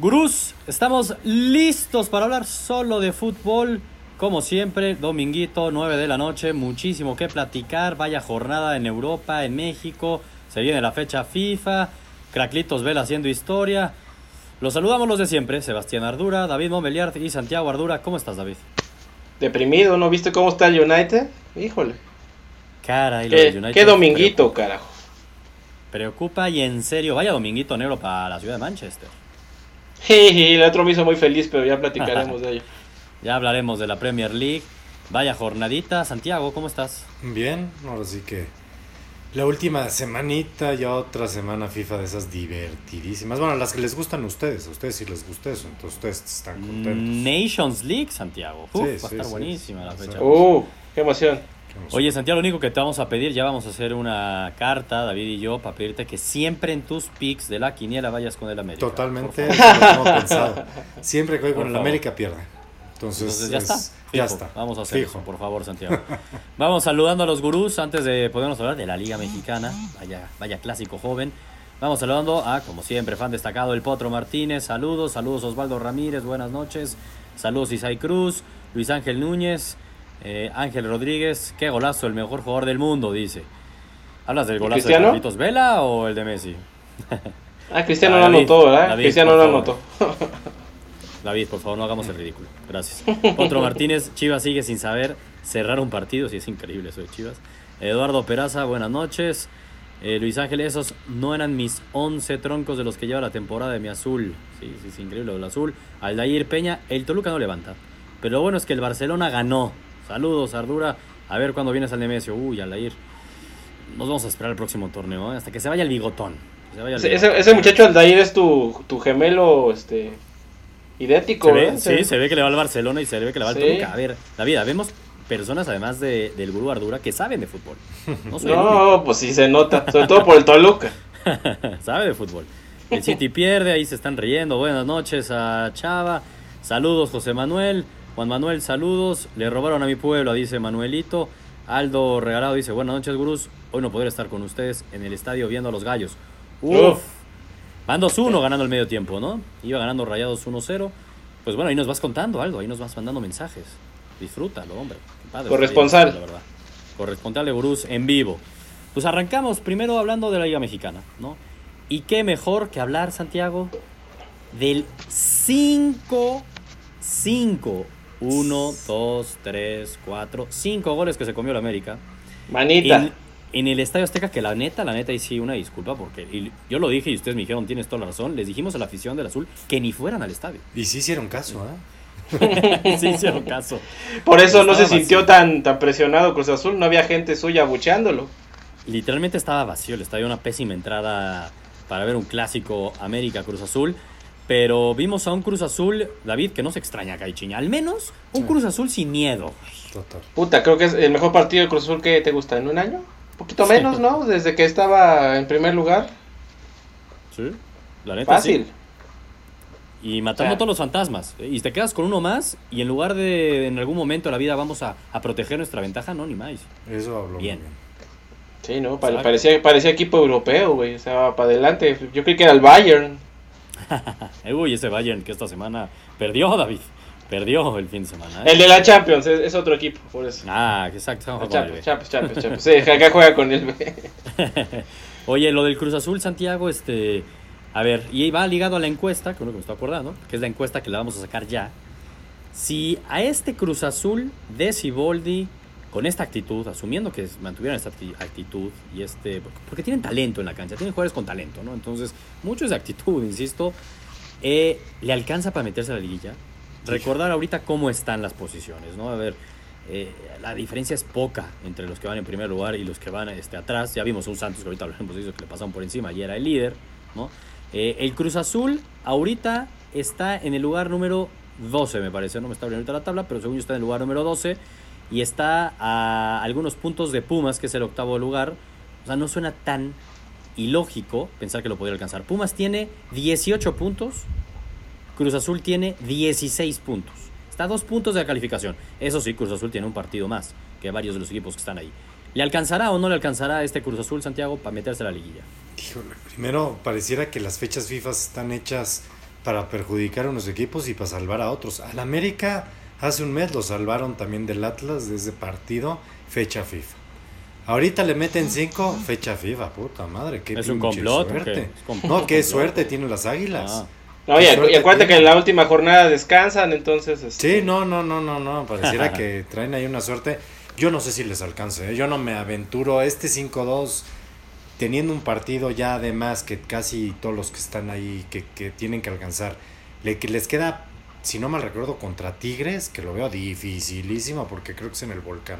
Gurús, estamos listos para hablar solo de fútbol. Como siempre, dominguito, 9 de la noche, muchísimo que platicar. Vaya jornada en Europa, en México. Se viene la fecha FIFA. Craclitos Vela haciendo historia. Los saludamos los de siempre, Sebastián Ardura, David Montbeliard y Santiago Ardura. ¿Cómo estás, David? Deprimido, ¿no viste cómo está el United? Híjole. Cara, ¿Qué, United qué dominguito, carajo. Preocupa y en serio, vaya dominguito negro para la ciudad de Manchester. El otro me hizo muy feliz, pero ya platicaremos de ello. Ya hablaremos de la Premier League. Vaya jornadita. Santiago, ¿cómo estás? Bien, ahora sí que la última semanita y otra semana FIFA de esas divertidísimas. Bueno, las que les gustan a ustedes, a ustedes sí les gusta eso, entonces ustedes están contentos. Nations League, Santiago. va a estar buenísima la fecha. ¡Uh! ¡Qué emoción! Oye, Santiago, lo único que te vamos a pedir, ya vamos a hacer una carta, David y yo, para pedirte que siempre en tus picks de la quiniela vayas con el América. Totalmente, lo pensado. Siempre que voy con el América pierde. Entonces, ya está. ya está. Vamos a hacer eso, por favor, Santiago. Vamos saludando a los gurús antes de podernos hablar de la Liga Mexicana. Vaya, vaya clásico joven. Vamos saludando a, como siempre, fan destacado, el Potro Martínez. Saludos, saludos Osvaldo Ramírez, buenas noches. Saludos Isai Cruz, Luis Ángel Núñez. Eh, Ángel Rodríguez, qué golazo, el mejor jugador del mundo, dice. ¿Hablas del golazo de Carlitos Vela o el de Messi? Ah, Cristiano lo anotó, ¿verdad? Cristiano lo anotó. David, por favor, no hagamos el ridículo. Gracias. Otro Martínez, Chivas sigue sin saber cerrar un partido, si es increíble eso de Chivas. Eduardo Peraza, buenas noches. Eh, Luis Ángel, esos no eran mis 11 troncos de los que lleva la temporada de mi azul. Sí, sí, es increíble el azul. Aldair Peña, el Toluca no levanta. Pero lo bueno es que el Barcelona ganó. Saludos, Ardura. A ver cuándo vienes al Nemesio. Uy, Aldair. Nos vamos a esperar el próximo torneo, ¿eh? hasta que se vaya el bigotón. Ese, muchacho Aldair es tu, tu gemelo este, idéntico. ¿Se ¿eh? Sí, se ve que le va al Barcelona y se ve que le va al Toluca. A ver, David, vemos personas además de, del gurú Ardura que saben de fútbol. No, pues sí se nota, sobre todo por el Toluca. Sabe de fútbol. El City pierde, ahí se están riendo. Buenas noches a Chava. Saludos, José Manuel. Juan Manuel, saludos. Le robaron a mi pueblo, dice Manuelito. Aldo Regalado dice, buenas noches, gurús. Hoy no podré estar con ustedes en el estadio viendo a los gallos. Uf. Van 2-1 ganando el medio tiempo, ¿no? Iba ganando Rayados 1-0. Pues bueno, ahí nos vas contando algo, ahí nos vas mandando mensajes. Disfrútalo, hombre. Corresponsal. La verdad. Corresponsal de gurús en vivo. Pues arrancamos primero hablando de la Liga Mexicana, ¿no? Y qué mejor que hablar, Santiago, del 5 5 1, 2, 3, 4, 5 goles que se comió la América. Manita. En, el Estadio Azteca, que la neta, la neta, y sí, una disculpa, porque yo lo dije y ustedes me dijeron, tienes toda la razón, les dijimos a la afición del Azul que ni fueran al estadio. Y sí hicieron caso, ¿eh? sí hicieron caso. Por eso no se sintió tan, tan presionado Cruz Azul, no había gente suya abucheándolo. Literalmente estaba vacío el estadio, una pésima entrada para ver un clásico América Cruz Azul. Pero vimos a un Cruz Azul, David, que no se extraña Caichiña. Al menos un Cruz Azul sin miedo. Total. Puta, creo que es el mejor partido de Cruz Azul que te gusta en un año. Un poquito menos, ¿no? Desde que estaba en primer lugar. Sí, la neta. Fácil. Y matando todos los fantasmas. Y te quedas con uno más y en lugar de en algún momento de la vida vamos a, proteger nuestra ventaja, no, ni más. Eso habló bien. Sí, ¿no? Parecía, parecía equipo europeo, güey. O sea, para adelante. Yo creí que era el Bayern. Uy, ese Bayern que esta semana perdió, David. Perdió el fin de semana. ¿eh? El de la Champions es, otro equipo, por eso. Ah, exacto. Champions, Champions, Champions, Sí, acá juega con el Oye, lo del Cruz Azul, Santiago, este. A ver, y va ligado a la encuesta, que uno que me está acordando, que es la encuesta que la vamos a sacar ya. Si a este Cruz Azul de Ciboldi con esta actitud, asumiendo que mantuvieran esta actitud y este, porque tienen talento en la cancha, tienen jugadores con talento, ¿no? Entonces, mucho es de actitud, insisto, eh, le alcanza para meterse a la liguilla. Recordar ahorita cómo están las posiciones, ¿no? A ver, eh, la diferencia es poca entre los que van en primer lugar y los que van este, atrás. Ya vimos un Santos que ahorita hablaremos de eso, que le pasaron por encima y era el líder, ¿no? Eh, el Cruz Azul ahorita está en el lugar número 12, me parece, no me está abriendo ahorita la tabla, pero según yo está en el lugar número 12 y está a algunos puntos de Pumas, que es el octavo lugar. O sea, no suena tan ilógico pensar que lo podría alcanzar. Pumas tiene 18 puntos, Cruz Azul tiene 16 puntos. Está a dos puntos de la calificación. Eso sí, Cruz Azul tiene un partido más que varios de los equipos que están ahí. ¿Le alcanzará o no le alcanzará este Cruz Azul, Santiago, para meterse a la liguilla? Primero pareciera que las fechas FIFA están hechas para perjudicar a unos equipos y para salvar a otros. Al América hace un mes lo salvaron también del Atlas de ese partido, fecha FIFA. Ahorita le meten cinco, fecha FIFA, puta madre, qué ¿Es un pinche complot suerte. ¿Es complot? No, qué suerte tienen las águilas. Ah. No, y, acu- y suerte acuérdate que en la última jornada descansan, entonces. este, Sí, no, no, no, no, no. Pareciera que traen ahí una suerte. Yo no sé si les alcance. ¿eh? Yo no me aventuro. Este 5-2, teniendo un partido ya además que casi todos los que están ahí, que, que tienen que alcanzar, le, que les queda, si no mal recuerdo, contra Tigres, que lo veo dificilísimo porque creo que es en el volcán.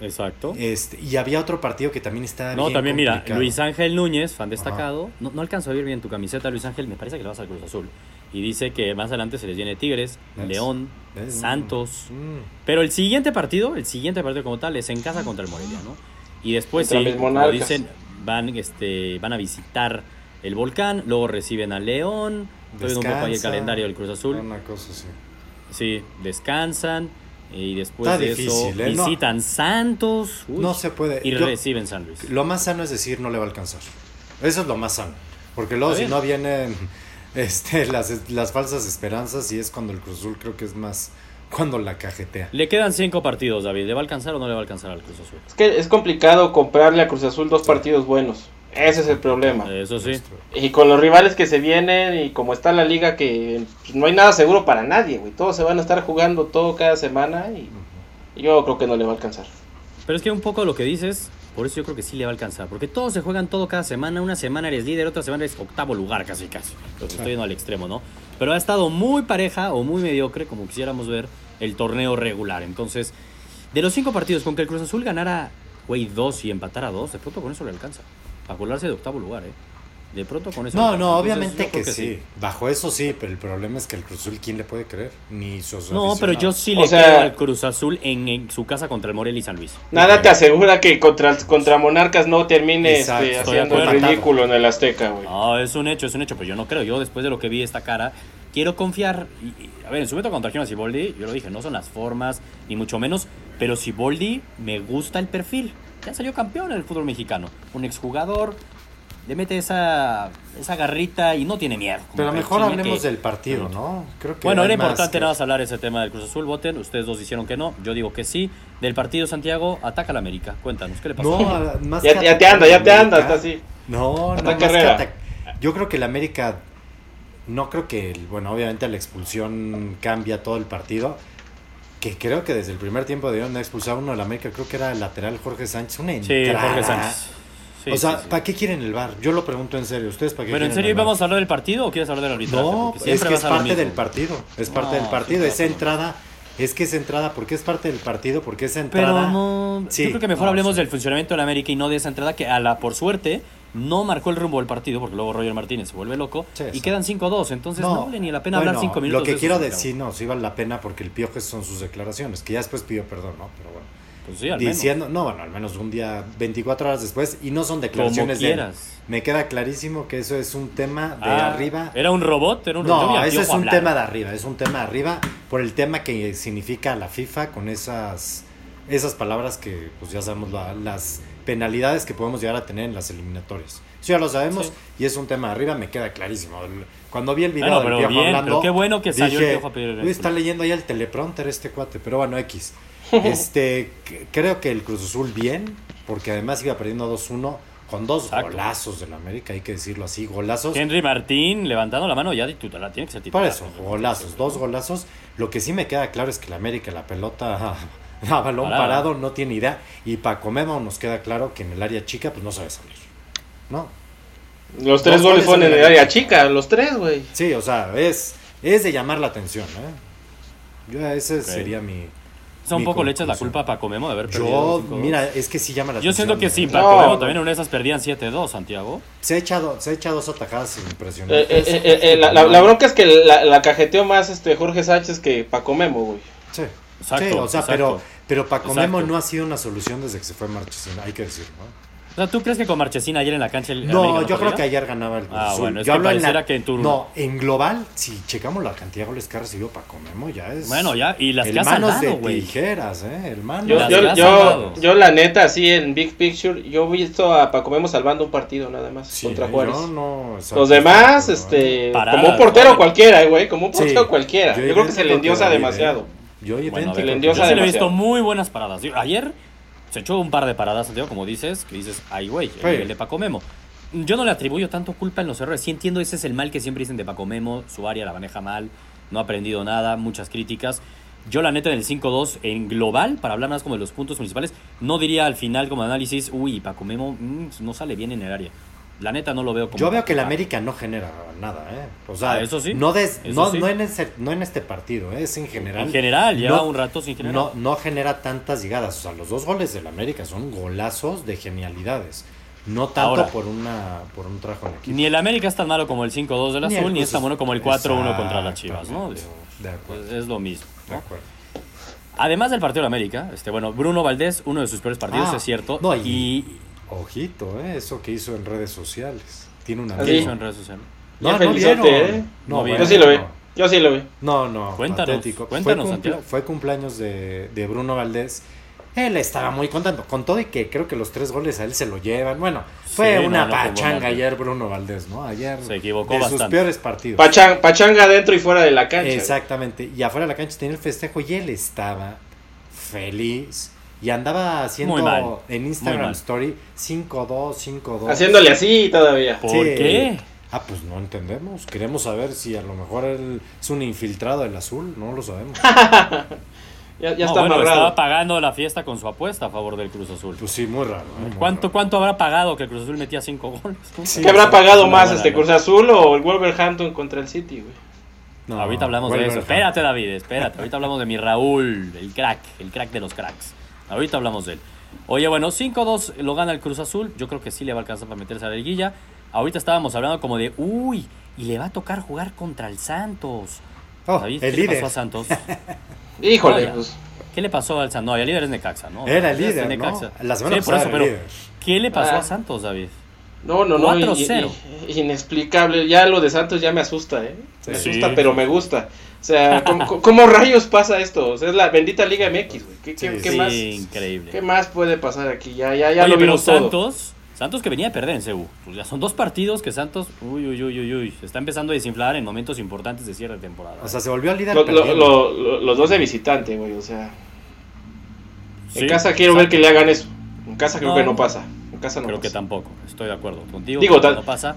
Exacto. Este, y había otro partido que también está No, bien también mira. Luis Ángel Núñez, fan destacado. No, no alcanzo a ver bien tu camiseta, Luis Ángel. Me parece que le vas al Cruz Azul. Y dice que más adelante se les viene Tigres, ¿Ves? León, ¿Ves? Santos. Mm. Pero el siguiente partido, el siguiente partido como tal, es en casa contra el Morelia, ¿no? Y después, sí, como dicen, van, este, van a visitar el volcán, luego reciben a León. Estoy viendo un poco ahí el calendario del Cruz Azul. Una cosa así. Sí, descansan. Y después Está de difícil, eso ¿eh? No. visitan Santos. uy, No se puede. Y Yo- reciben San Luis. Lo más sano es decir no le va a alcanzar. Eso es lo más sano. Porque luego si no vienen este, las, las falsas esperanzas y es cuando el Cruz Azul creo que es más cuando la cajetea. Le quedan cinco partidos, David. ¿Le va a alcanzar o no le va a alcanzar al Cruz Azul? Es que es complicado comprarle a Cruz Azul dos partidos buenos. Ese es el problema. Eso sí. Y con los rivales que se vienen y como está la liga que pues, no hay nada seguro para nadie, güey. Todos se van a estar jugando todo cada semana y yo creo que no le va a alcanzar. Pero es que un poco lo que dices, por eso yo creo que sí le va a alcanzar. Porque todos se juegan todo cada semana. Una semana eres líder, otra semana eres octavo lugar casi casi. Lo que estoy yendo al extremo, ¿no? Pero ha estado muy pareja o muy mediocre, como quisiéramos ver, el torneo regular. Entonces, de los cinco partidos, con que el Cruz Azul ganara, güey, dos y empatara dos, de pronto con eso le alcanza. A colarse de octavo lugar, ¿eh? De pronto con eso. No, no, Entonces, obviamente que, sí. Bajo eso sí, pero el problema es que el Cruz Azul, ¿quién le puede creer? Ni sus No, pero yo sí O le sea- creo al Cruz Azul en, en su casa contra el Morelia y San Luis. Nada te asegura que contra, contra Monarcas no termine este, haciendo el ridículo en el Azteca, güey. No, es un hecho, es un hecho, pero yo no creo. Yo después de lo que vi esta cara, quiero confiar. Y, y, a ver, en su momento cuando trajeron a Siboldi, yo lo dije, no son las formas, ni mucho menos, pero Siboldi me gusta el perfil. Ya salió campeón en el fútbol mexicano. Un exjugador, le mete esa, esa garrita y no tiene miedo. Pero mejor hablemos que- del partido, ¿no? Creo que Bueno, era importante que- nada más hablar ese tema del Cruz Azul. Voten, ustedes dos dijeron que no, yo digo que sí. Del partido Santiago, ataca al América. Cuéntanos, ¿qué le pasó? No, a- más Ya, que ya te anda, ya te anda, está así. No, no, más atac- Yo creo que el América, no creo que, bueno, obviamente la expulsión cambia todo el partido. Que creo que desde el primer tiempo de expulsar a uno del América, creo que era el lateral Jorge Sánchez, una Sí, entrada. Jorge Sánchez. Sí, o sea, sí, sí. ¿para qué quieren el bar? Yo lo pregunto en serio, ¿ustedes para qué Pero en quieren serio, el VAR? ¿vamos a hablar del partido o quieres hablar del arbitraje? No, es que es a parte del partido, es parte No, del partido, sí, es claro. entrada, es que es entrada, porque es parte del partido, porque esa entrada... Pero no, Sí, yo creo que mejor no, hablemos sí. del funcionamiento de la América y no de esa entrada que a la por suerte no marcó el rumbo del partido porque luego Roger Martínez se vuelve loco Sí, y quedan 5-2, entonces no, vale ni la pena hablar bueno, 5 minutos. Lo que de quiero decir, no, sí vale la pena porque el piojo son sus declaraciones, que ya después pidió perdón, ¿no? Pero bueno. Pues sí, al menos. Diciendo, no, bueno, al menos un día, 24 horas después, y no son declaraciones de. Me queda clarísimo que eso es un tema de Ah, arriba. ¿Era un robot? ¿Era un robot? No, ese es un tema de arriba, es un tema de arriba por el tema que significa la FIFA con esas, esas palabras que pues ya sabemos la- las penalidades que podemos llegar a tener en las eliminatorias. Eso ya lo sabemos Sí. y es un tema de arriba, me queda clarísimo. El- Cuando vi el video Bueno, del pero Piojo bien, hablando, pero qué bueno que salió el dije, Piojo a pedir "Uy, está leyendo ahí el teleprompter este cuate, pero bueno, X. Este, creo que el Cruz Azul bien, porque además iba perdiendo 2-1 con dos Exacto. golazos del América, hay que decirlo así, golazos. Henry Martín levantando la mano ya titular, tiene que ser Por titular. eso, golazos, dos golazos. Lo que sí me queda claro es que el América, la pelota a balón parado, no tiene idea. Y Paco Memo nos queda claro que en el área chica, pues no sabe salir. ¿No? Los tres goles fueron en el área chica, los tres, güey. Sí, o sea, es, es de llamar la atención. ¿eh? Yo, ese sería mi. O sea, un poco le echas la culpa a Paco Memo de haber perdido. Yo, 5-2. mira, es que sí llama la Yo atención. siento que ¿eh? No, Paco Memo también en una de esas perdían 7-2, Santiago. Se ha echado, se ha echado dos atajadas Eh, impresionantes. eh, eh, eh, la, la- la bronca es que la, la cajeteó más este Jorge Sánchez que Paco Memo, güey. Sí. Exacto, Sí, o sea, exacto. pero, pero Paco Exacto. Memo no ha sido una solución desde que se fue Marchesín, hay que decirlo. ¿no? O sea, ¿tú crees que con Marchesín ayer en la cancha el No, América yo creo podría? que ayer ganaba el Cruz Ah, bueno, es yo que hablo en la- que en No, en global, si checamos la cantidad de goles que ha recibido Paco Memo, ya es... Bueno, ya, y las el que ha manos de tijeras, ¿eh? El manos Yo, yo, yo, yo, la neta, así en Big Picture, yo he visto a Paco Memo salvando un partido nada más Sí, contra yo Juárez. no, exacto, Los demás, ¿eh? este, Paradas, como un portero ¿no? cualquiera, eh, güey, como un Sí, portero cualquiera. yo Yo, creo que se le endiosa David, demasiado. Yo Bueno, ver, yo sí le he visto muy buenas paradas. Ayer se echó un par de paradas, Santiago, como dices, que dices, ay, güey, el Sí. nivel de Paco Memo. Yo no le atribuyo tanto culpa en los errores. Sí entiendo, ese es el mal que siempre dicen de Paco Memo. Su área la maneja mal, no ha aprendido nada, muchas críticas. Yo, la neta, en el 5-2, en global, para hablar más como de los puntos principales, no diría al final como análisis, uy, Paco Memo mm, no sale bien en el área. La neta no lo veo como... Yo veo que el América no genera nada, ¿eh? O sea, Ah, eso sí. no, des- Eso no, sí. no, en ese- no en este partido, ¿eh? es en general. En general, lleva No- un rato sin generar. No, no genera tantas llegadas. O sea, los dos goles del América son golazos de genialidades. No tanto Ahora. por una por un trabajo en equipo. Ni el América es tan malo como el 5-2 del Azul, ni es tan bueno como el 4-1 contra las Chivas, ¿no? De acuerdo. Es, es lo mismo. De acuerdo. Además del partido de América, este, bueno, Bruno Valdés, uno de sus peores partidos, Ah, es cierto. no, y- y, Ojito, ¿eh? eso que hizo en redes sociales. Tiene una Ah, ¿Qué sí. hizo en redes sociales? No, vieron. ¿eh? No. Yo sí lo vi, yo sí lo vi. No, no, Cuéntanos, patético. cuéntanos, fue, cumpleaños de, de Bruno Valdés. Él estaba muy contento, con todo y que creo que los tres goles a él se lo llevan. Bueno, fue Sí, una no, no jugó pachanga ayer Bruno Valdés, ¿no? Ayer Se equivocó de sus peores partidos. Pachan- pachanga dentro y fuera de la cancha. Exactamente. Y afuera de la cancha tenía el festejo y él estaba feliz. Y andaba haciendo Muy mal, en Instagram. Story 5-2, 5-2. Haciéndole así todavía. ¿Por Sí. qué? Ah, pues no entendemos. Queremos saber si a lo mejor él es un infiltrado del azul. No lo sabemos. Ya, ya No, está bueno, estaba pagando la fiesta con su apuesta a favor del Cruz Azul. Pues sí, muy raro. ¿eh? Muy ¿Cuánto, raro. ¿Cuánto habrá pagado que el Cruz Azul metía cinco goles? Sí, ¿Qué habrá pagado más este. Cruz Azul o el Wolverhampton contra el City, güey? No, ahorita hablamos de eso. Espérate, David, espérate. Ahorita hablamos de mi Raúl, el crack, el crack de los cracks. Ahorita hablamos de él. Oye, bueno, 5-2 lo gana el Cruz Azul. Yo creo que sí le va a alcanzar para meterse a la liguilla. Ahorita estábamos hablando como de, uy, y le va a tocar jugar contra el Santos. Oh, el ¿qué le líder. pasó a Santos? Híjole, Vaya. pues. ¿Qué le pasó al Santos? No, el líder es Necaxa, ¿no? Era el líder, de ¿no? Necaxa. La semana sí, por eso, pero líder. ¿qué le pasó Ah. a Santos, David? No, no, no. y- 4-0. y- y- inexplicable. Ya lo de Santos ya me asusta, ¿eh? Me Sí. asusta, pero me gusta. O sea, ¿cómo, cómo rayos pasa esto? O sea, es la bendita Liga MX, güey. ¿Qué, qué- Sí, qué Sí, más, increíble. ¿Qué más puede pasar aquí? Ya, ya, ya Oye, lo pero vimos todo. Santos, Santos que venía a perder en CU. Pues ya son dos partidos que Santos, uy, uy, uy, uy, uy, se está empezando a desinflar en momentos importantes de cierre de temporada. O sea, se volvió al líder Lo- lo- lo- lo- los dos de visitante, güey. O sea, Sí, en casa quiero ver que le hagan eso. En casa creo No. que no pasa. Casa no Creo que tampoco, estoy de acuerdo contigo. Digo, tal- no pasa.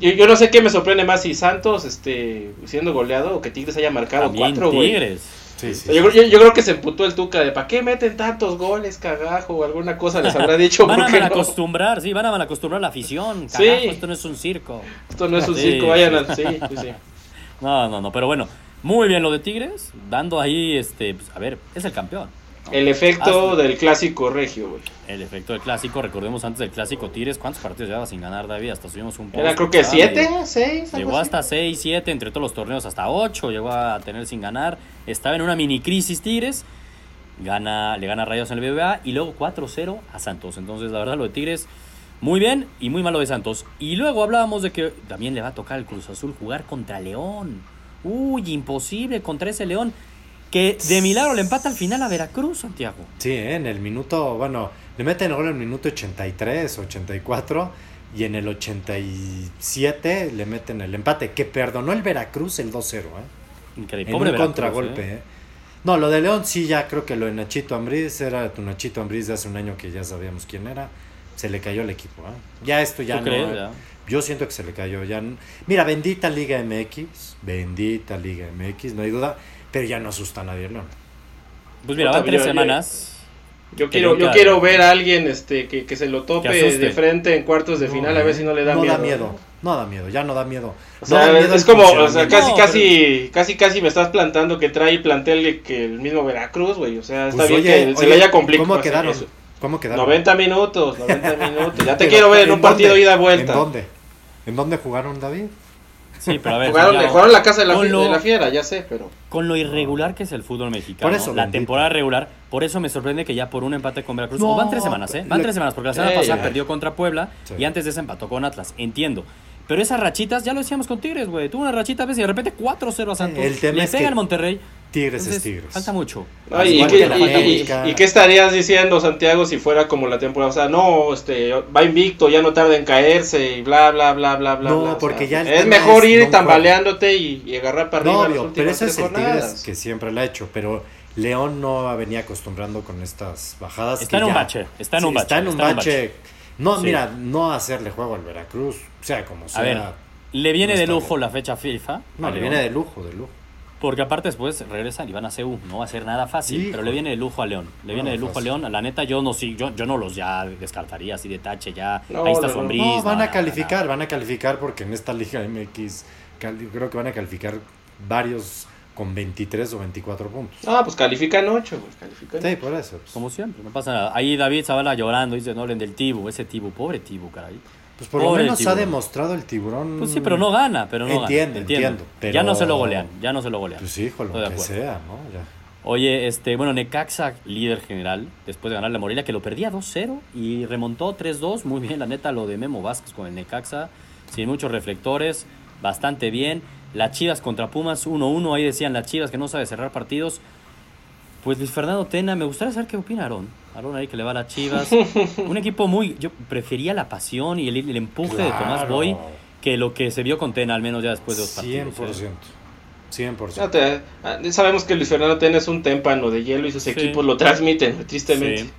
Yo, yo no sé qué me sorprende más si Santos este, siendo goleado o que Tigres haya marcado También cuatro. Tigres. Sí, sí, Yo, creo- yo- yo creo que se emputó el Tuca de ¿para qué meten tantos goles, cagajo? O alguna cosa les habrá dicho. Van a ¿por qué mal no? acostumbrar, sí, van a mal acostumbrar a la afición. Sí. Carajo, esto no es un circo. Esto no es un Sí, circo, vayan a... Sí, sí, sí. No, no, no, pero bueno, muy bien lo de Tigres, dando ahí, este, pues, a ver, es el campeón. El efecto del clásico regio, güey. El efecto del clásico, recordemos antes del clásico Tigres, ¿cuántos partidos llevaba sin ganar David? Hasta subimos un post. Era creo que Estaba siete, medio- seis, algo Llegó así. hasta 6, 7, entre todos los torneos hasta 8, llegó a tener sin ganar. Estaba en una mini crisis Tigres, gana, le gana Rayos en el BBA y luego 4-0 a Santos. Entonces, la verdad, lo de Tigres, muy bien y muy malo de Santos. Y luego hablábamos de que también le va a tocar al Cruz Azul jugar contra León. Uy, imposible contra ese León. Que de milagro le empata al final a Veracruz, Santiago. Sí, ¿eh? en el minuto, bueno, le meten el gol en el minuto 83, 84 y en el 87 le meten el empate, que perdonó el Veracruz el 2-0, ¿eh? Increíble. En Pobre un Veracruz, contragolpe, ¿eh? ¿eh? No, lo de León sí, ya creo que lo de Nachito Ambriz era tu Nachito Ambriz de hace un año que ya sabíamos quién era. Se le cayó el equipo, ¿eh? Ya esto ya ¿Tú no. crees? Ya. Yo siento que se le cayó. Ya, mira, bendita Liga MX, bendita Liga MX, no hay duda, pero ya no asusta a nadie, León. Pues mira, van tres yo- semanas. Yo quiero, yo quiero ver a alguien este, que, que se lo tope de frente en cuartos de final a ver si no le da no miedo. da miedo, no da miedo, ya no da miedo. O No da sea, miedo es el como, o sea, casi, No, casi, casi, casi me estás plantando que trae plantel que el mismo Veracruz, güey. O sea, está Pues, bien oye, que se le haya complicado. ¿Cómo sea, quedaron? eso. ¿Cómo quedaron? 90 minutos, 90 minutos. Ya te Pero, quiero ver en ¿en un partido dónde? ida vuelta. ¿En dónde? ¿En dónde jugaron, David? Sí, pero a ver. Jugaron, Santiago, jugaron la casa de la, con fie- lo- de la fiera, ya sé, pero. Con lo irregular que es el fútbol mexicano, Por eso, la bendito. temporada regular, por eso me sorprende que ya por un empate con Veracruz, No, o van tres semanas, ¿eh? Van le- tres semanas, porque la semana pasada ya. perdió contra Puebla Sí. y antes de eso empató con Atlas, entiendo. Pero esas rachitas, ya lo decíamos con Tigres, güey. Tuvo una rachita a veces y de repente 4-0 a Santos. El tema le es pega que al Monterrey. Tigres Entonces, es Tigres. Falta mucho. Ay, ¿y, qué, que la y- falta y- América. y qué estarías diciendo, Santiago, si fuera como la temporada? O sea, no, este, va invicto, ya no tarda en caerse y bla, bla, bla, bla, bla. No, bla. O porque sea, ya Es mejor es ir no tambaleándote y, y agarrar para No, arriba obvio, pero ese es el Tigres jornadas. que siempre lo ha hecho, pero León no venía acostumbrando con estas bajadas. Está que en un ya- bache, está en Sí, un bache, Está en un está en un bache. No, Sí. mira, no hacerle juego al Veracruz, sea como sea. A ver, le viene no de lujo bien. la fecha FIFA. no, le viene de lujo, de lujo. Porque aparte después regresan y van a CU. No va a ser nada fácil, Hijo. pero le viene de lujo a León. Le viene de lujo fácil. a León. La neta, yo no, sí, yo, yo no los ya descartaría así de tache, ya. No, ahí está su no. Van no, a no, calificar, van a calificar porque en esta Liga MX creo que van a calificar varios con 23 o 24 puntos. Ah, pues califican ocho, güey, califican Sí, por eso. pues. Como siempre, no pasa nada. Ahí David Zavala llorando, dice, no hablen del Tibu, ese Tibu, pobre Tibu, caray. Pues por lo menos ha demostrado el tiburón. Pues sí, pero no gana, pero no Entiendo, gana. entiendo, pero- Ya no se lo golean, ya no se lo golean. Pues hijo, lo que sea, ¿no? Ya. Oye, este, bueno, Necaxa, líder general, después de ganarle a Morelia, que lo perdía 2-0 y remontó 3-2. Muy bien, la neta, lo de Memo Vázquez con el Necaxa, sin muchos reflectores, bastante bien. Las Chivas contra Pumas, 1-1, ahí decían las Chivas que no sabe cerrar partidos. Pues Luis Fernando Tena, me gustaría saber qué opina Aarón ahí que le va a las Chivas. Un equipo muy, yo prefería la pasión y el, el empuje de Tomás. Boy que lo que se vio con Tena, al menos ya después de dos partidos. 100%. ¿eh? 100%. Ya te- ah, sabemos que Luis Fernando Tena es un témpano de hielo y sus Sí. equipos lo transmiten, tristemente. Sí,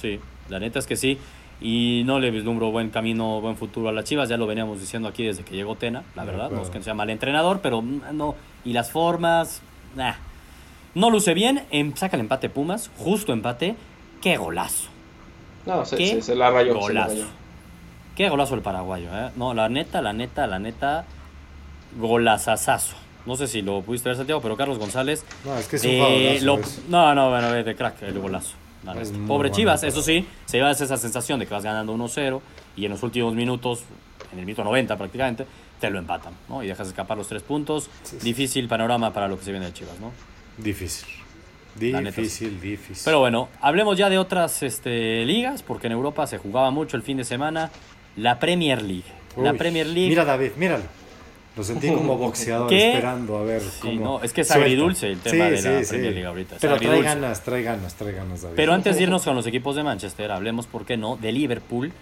sí, la neta es que sí. Y no le vislumbro buen camino, buen futuro a las Chivas. Ya lo veníamos diciendo aquí desde que llegó Tena, la De verdad. No es que sea mal entrenador, pero mm, no. Y las formas, nah. No luce bien. Em, saca el empate Pumas, justo empate. ¡Qué golazo! No, se, ¿Qué se- se la rayó. se la golazo! rayó. ¡Qué golazo el paraguayo! ¿eh? No, la neta, la neta, la neta, golazazazo. No sé si lo pudiste ver, Santiago, pero Carlos González No, es que es un eh, lo- no, no, bueno, de crack, el golazo. Pobre Chivas, eso sí, se lleva esa sensación de que vas ganando 1-0 y en los últimos minutos, en el minuto 90 prácticamente, te lo empatan, ¿no? Y dejas escapar los tres puntos. Difícil panorama para lo que se viene de Chivas, ¿no? Difícil. Difícil, difícil. Pero bueno, hablemos ya de otras este, ligas, porque en Europa se jugaba mucho el fin de semana. La Premier League. la Premier League. Mira, David, míralo. Lo sentí como boxeador ¿Qué? esperando a ver Sí, cómo. no, es que es agridulce el tema de la Premier League ahorita, es Pero trae ganas, trae ganas, trae ganas, David. Pero antes de irnos con los equipos de Manchester, hablemos, ¿por qué no?, de Liverpool.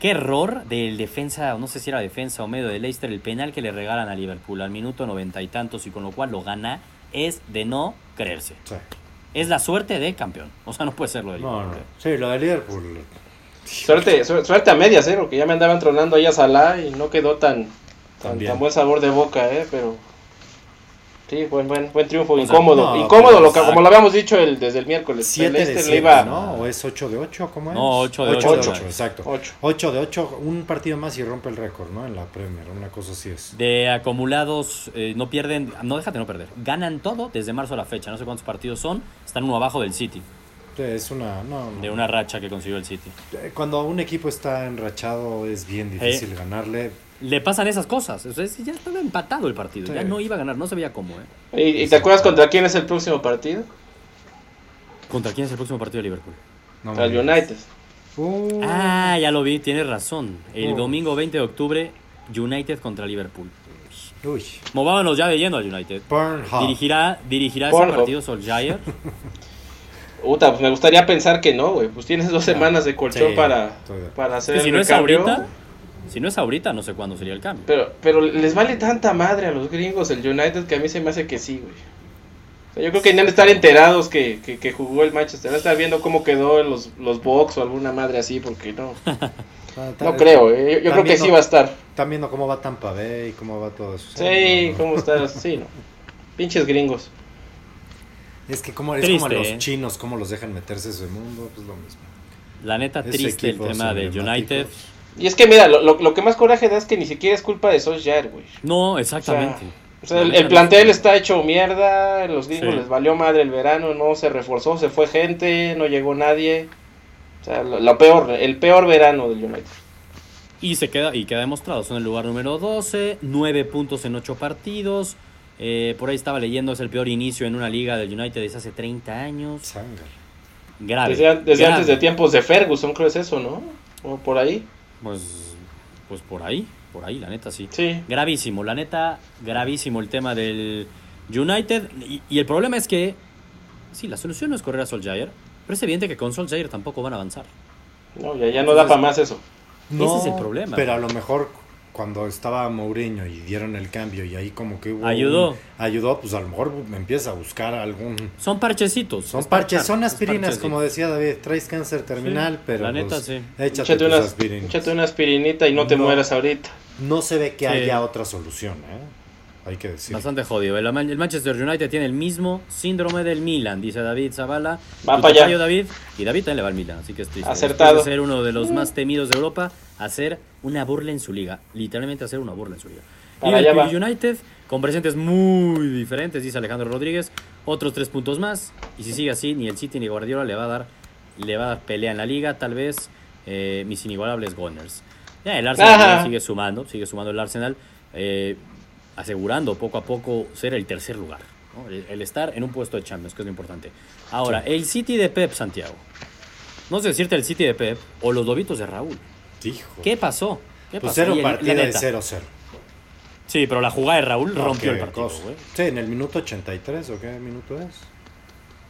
Qué error del defensa, no sé si era defensa o medio de Leicester, el penal que le regalan a Liverpool al minuto noventa y tantos y con lo cual lo gana, es de no creerse. Es la suerte de campeón. O sea, no puede ser lo de No, Liverpool. no. Sí, lo de Liverpool. Suerte, su- suerte a medias, ¿eh? Porque ya me andaban tronando ahí a Salah y no quedó tan, tan, tan buen sabor de boca, ¿eh? Pero sí, buen, buen, buen triunfo, O sea, incómodo. no, incómodo, lo que- exacto. como lo habíamos dicho el, desde el miércoles. 7 el de Leicester 7, le iba ¿no? ¿O es 8 de 8? ¿Cómo es? No, ocho de Ocho ocho. exacto. Ocho. 8 de 8, un partido más y rompe el récord, ¿no? En la Premier, una cosa así es. De acumulados, eh, no pierden, no déjate no perder. Ganan todo desde marzo a la fecha. No sé cuántos partidos son. Están uno abajo del City, Sí, Es una. No, no. de una racha que consiguió el City. Eh, Cuando un equipo está enrachado es bien difícil Eh. ganarle. Le pasan esas cosas. O sea, es que ya estaba empatado el partido. Sí. Ya no iba a ganar, no se veía cómo, ¿eh? ¿Y, y te acuerdas contra quién es el próximo partido? ¿Contra quién es el próximo partido de Liverpool? No Contra el. United. Uh, Ah, ya lo vi, tienes razón. El Oh. domingo 20 de octubre, United contra Liverpool. Uy. Movámonos ya de lleno al United. ¿Dirigirá, dirigirá ese partido Solskjaer? Puta, pues me gustaría pensar que no, güey. Pues tienes dos semanas de colchón Sí, para, para hacer si el no es recambio. ahorita, si no es ahorita, no sé cuándo sería el cambio. Pero, pero les vale tanta madre a los gringos el United que a mí se me hace que sí, güey. O sea, yo creo que ni han de estar enterados que, que, que jugó el Manchester. Han de estar viendo cómo quedó en los, los box o alguna madre así, porque no. No creo, eh. Yo, yo creo que también sí no- va a estar. Están viendo cómo va Tampa Bay, cómo va todo eso. Sí, no, no. cómo está. Sí, no. Pinches gringos. Es que como, es como los ¿eh? chinos, cómo los dejan meterse a ese mundo, pues lo mismo. La neta, triste el tema de. United. Y es que mira, lo, lo, lo que más coraje da es que ni siquiera es culpa de Solskjaer, güey. No, exactamente. O sea, el, el plantel está hecho mierda, los gringos Sí. les valió madre el verano, no se reforzó, se fue gente, no llegó nadie. O sea, lo, lo peor, el peor verano del United. Y se queda, y queda demostrado, son el lugar número 12, 9 puntos en 8 partidos. Eh, por ahí estaba leyendo, es el peor inicio en una liga del United desde hace 30 años. Sanga. Grave. Desde, desde grave. antes de tiempos de Ferguson, creo es eso, ¿no? O por ahí. Pues, pues por ahí, por ahí, la neta sí. Sí. Gravísimo, la neta, gravísimo el tema del United. Y, y el problema es que, sí, la solución no es correr a Solskjaer, pero es evidente que con Solskjaer tampoco van a avanzar. No, ya, ya no da para más eso. Ese es el problema. Pero a lo mejor cuando estaba Mourinho y dieron el cambio y ahí como que hubo Ayudó. un- ayudó, pues a lo mejor empieza a buscar algún... Son parchecitos. Son es parches, parchar, son aspirinas, como decía David, traes cáncer terminal, Sí, pero la neta, pues, sí. échate Échate tus una, aspirinas. échate una aspirinita y no te mueras ahorita. No se ve que Sí. haya otra solución, ¿eh? Hay que decir. Bastante jodido. El, el Manchester United tiene el mismo síndrome del Milan, dice David Zavala. Va Tu pa' allá. David. Y David también le va al Milan, así que es triste. Acertado. De ser uno de los más temidos de Europa, hacer una burla en su liga. Literalmente hacer una burla en su liga. Para allá Liverpool va. United, con presentes muy diferentes, dice Alejandro Rodríguez. Otros tres puntos más. Y si sigue así, ni el City ni Guardiola le va a dar, le va a dar pelea en la liga. Tal vez eh, mis inigualables Gunners. Ya, el Arsenal Ajá. sigue sumando, sigue sumando el Arsenal. eh, asegurando poco a poco ser el tercer lugar. ¿no? El, el estar en un puesto de Champions, que es lo importante. Ahora, el City de Pep, Santiago. No sé decirte el City de Pep o los lobitos de Raúl. Hijo. ¿Qué pasó? ¿Qué Pues pasó? la partido de neta. 0-0. Sí, pero la jugada de Raúl No, rompió el partido, güey. Sí, en el minuto 83, ¿o qué minuto es?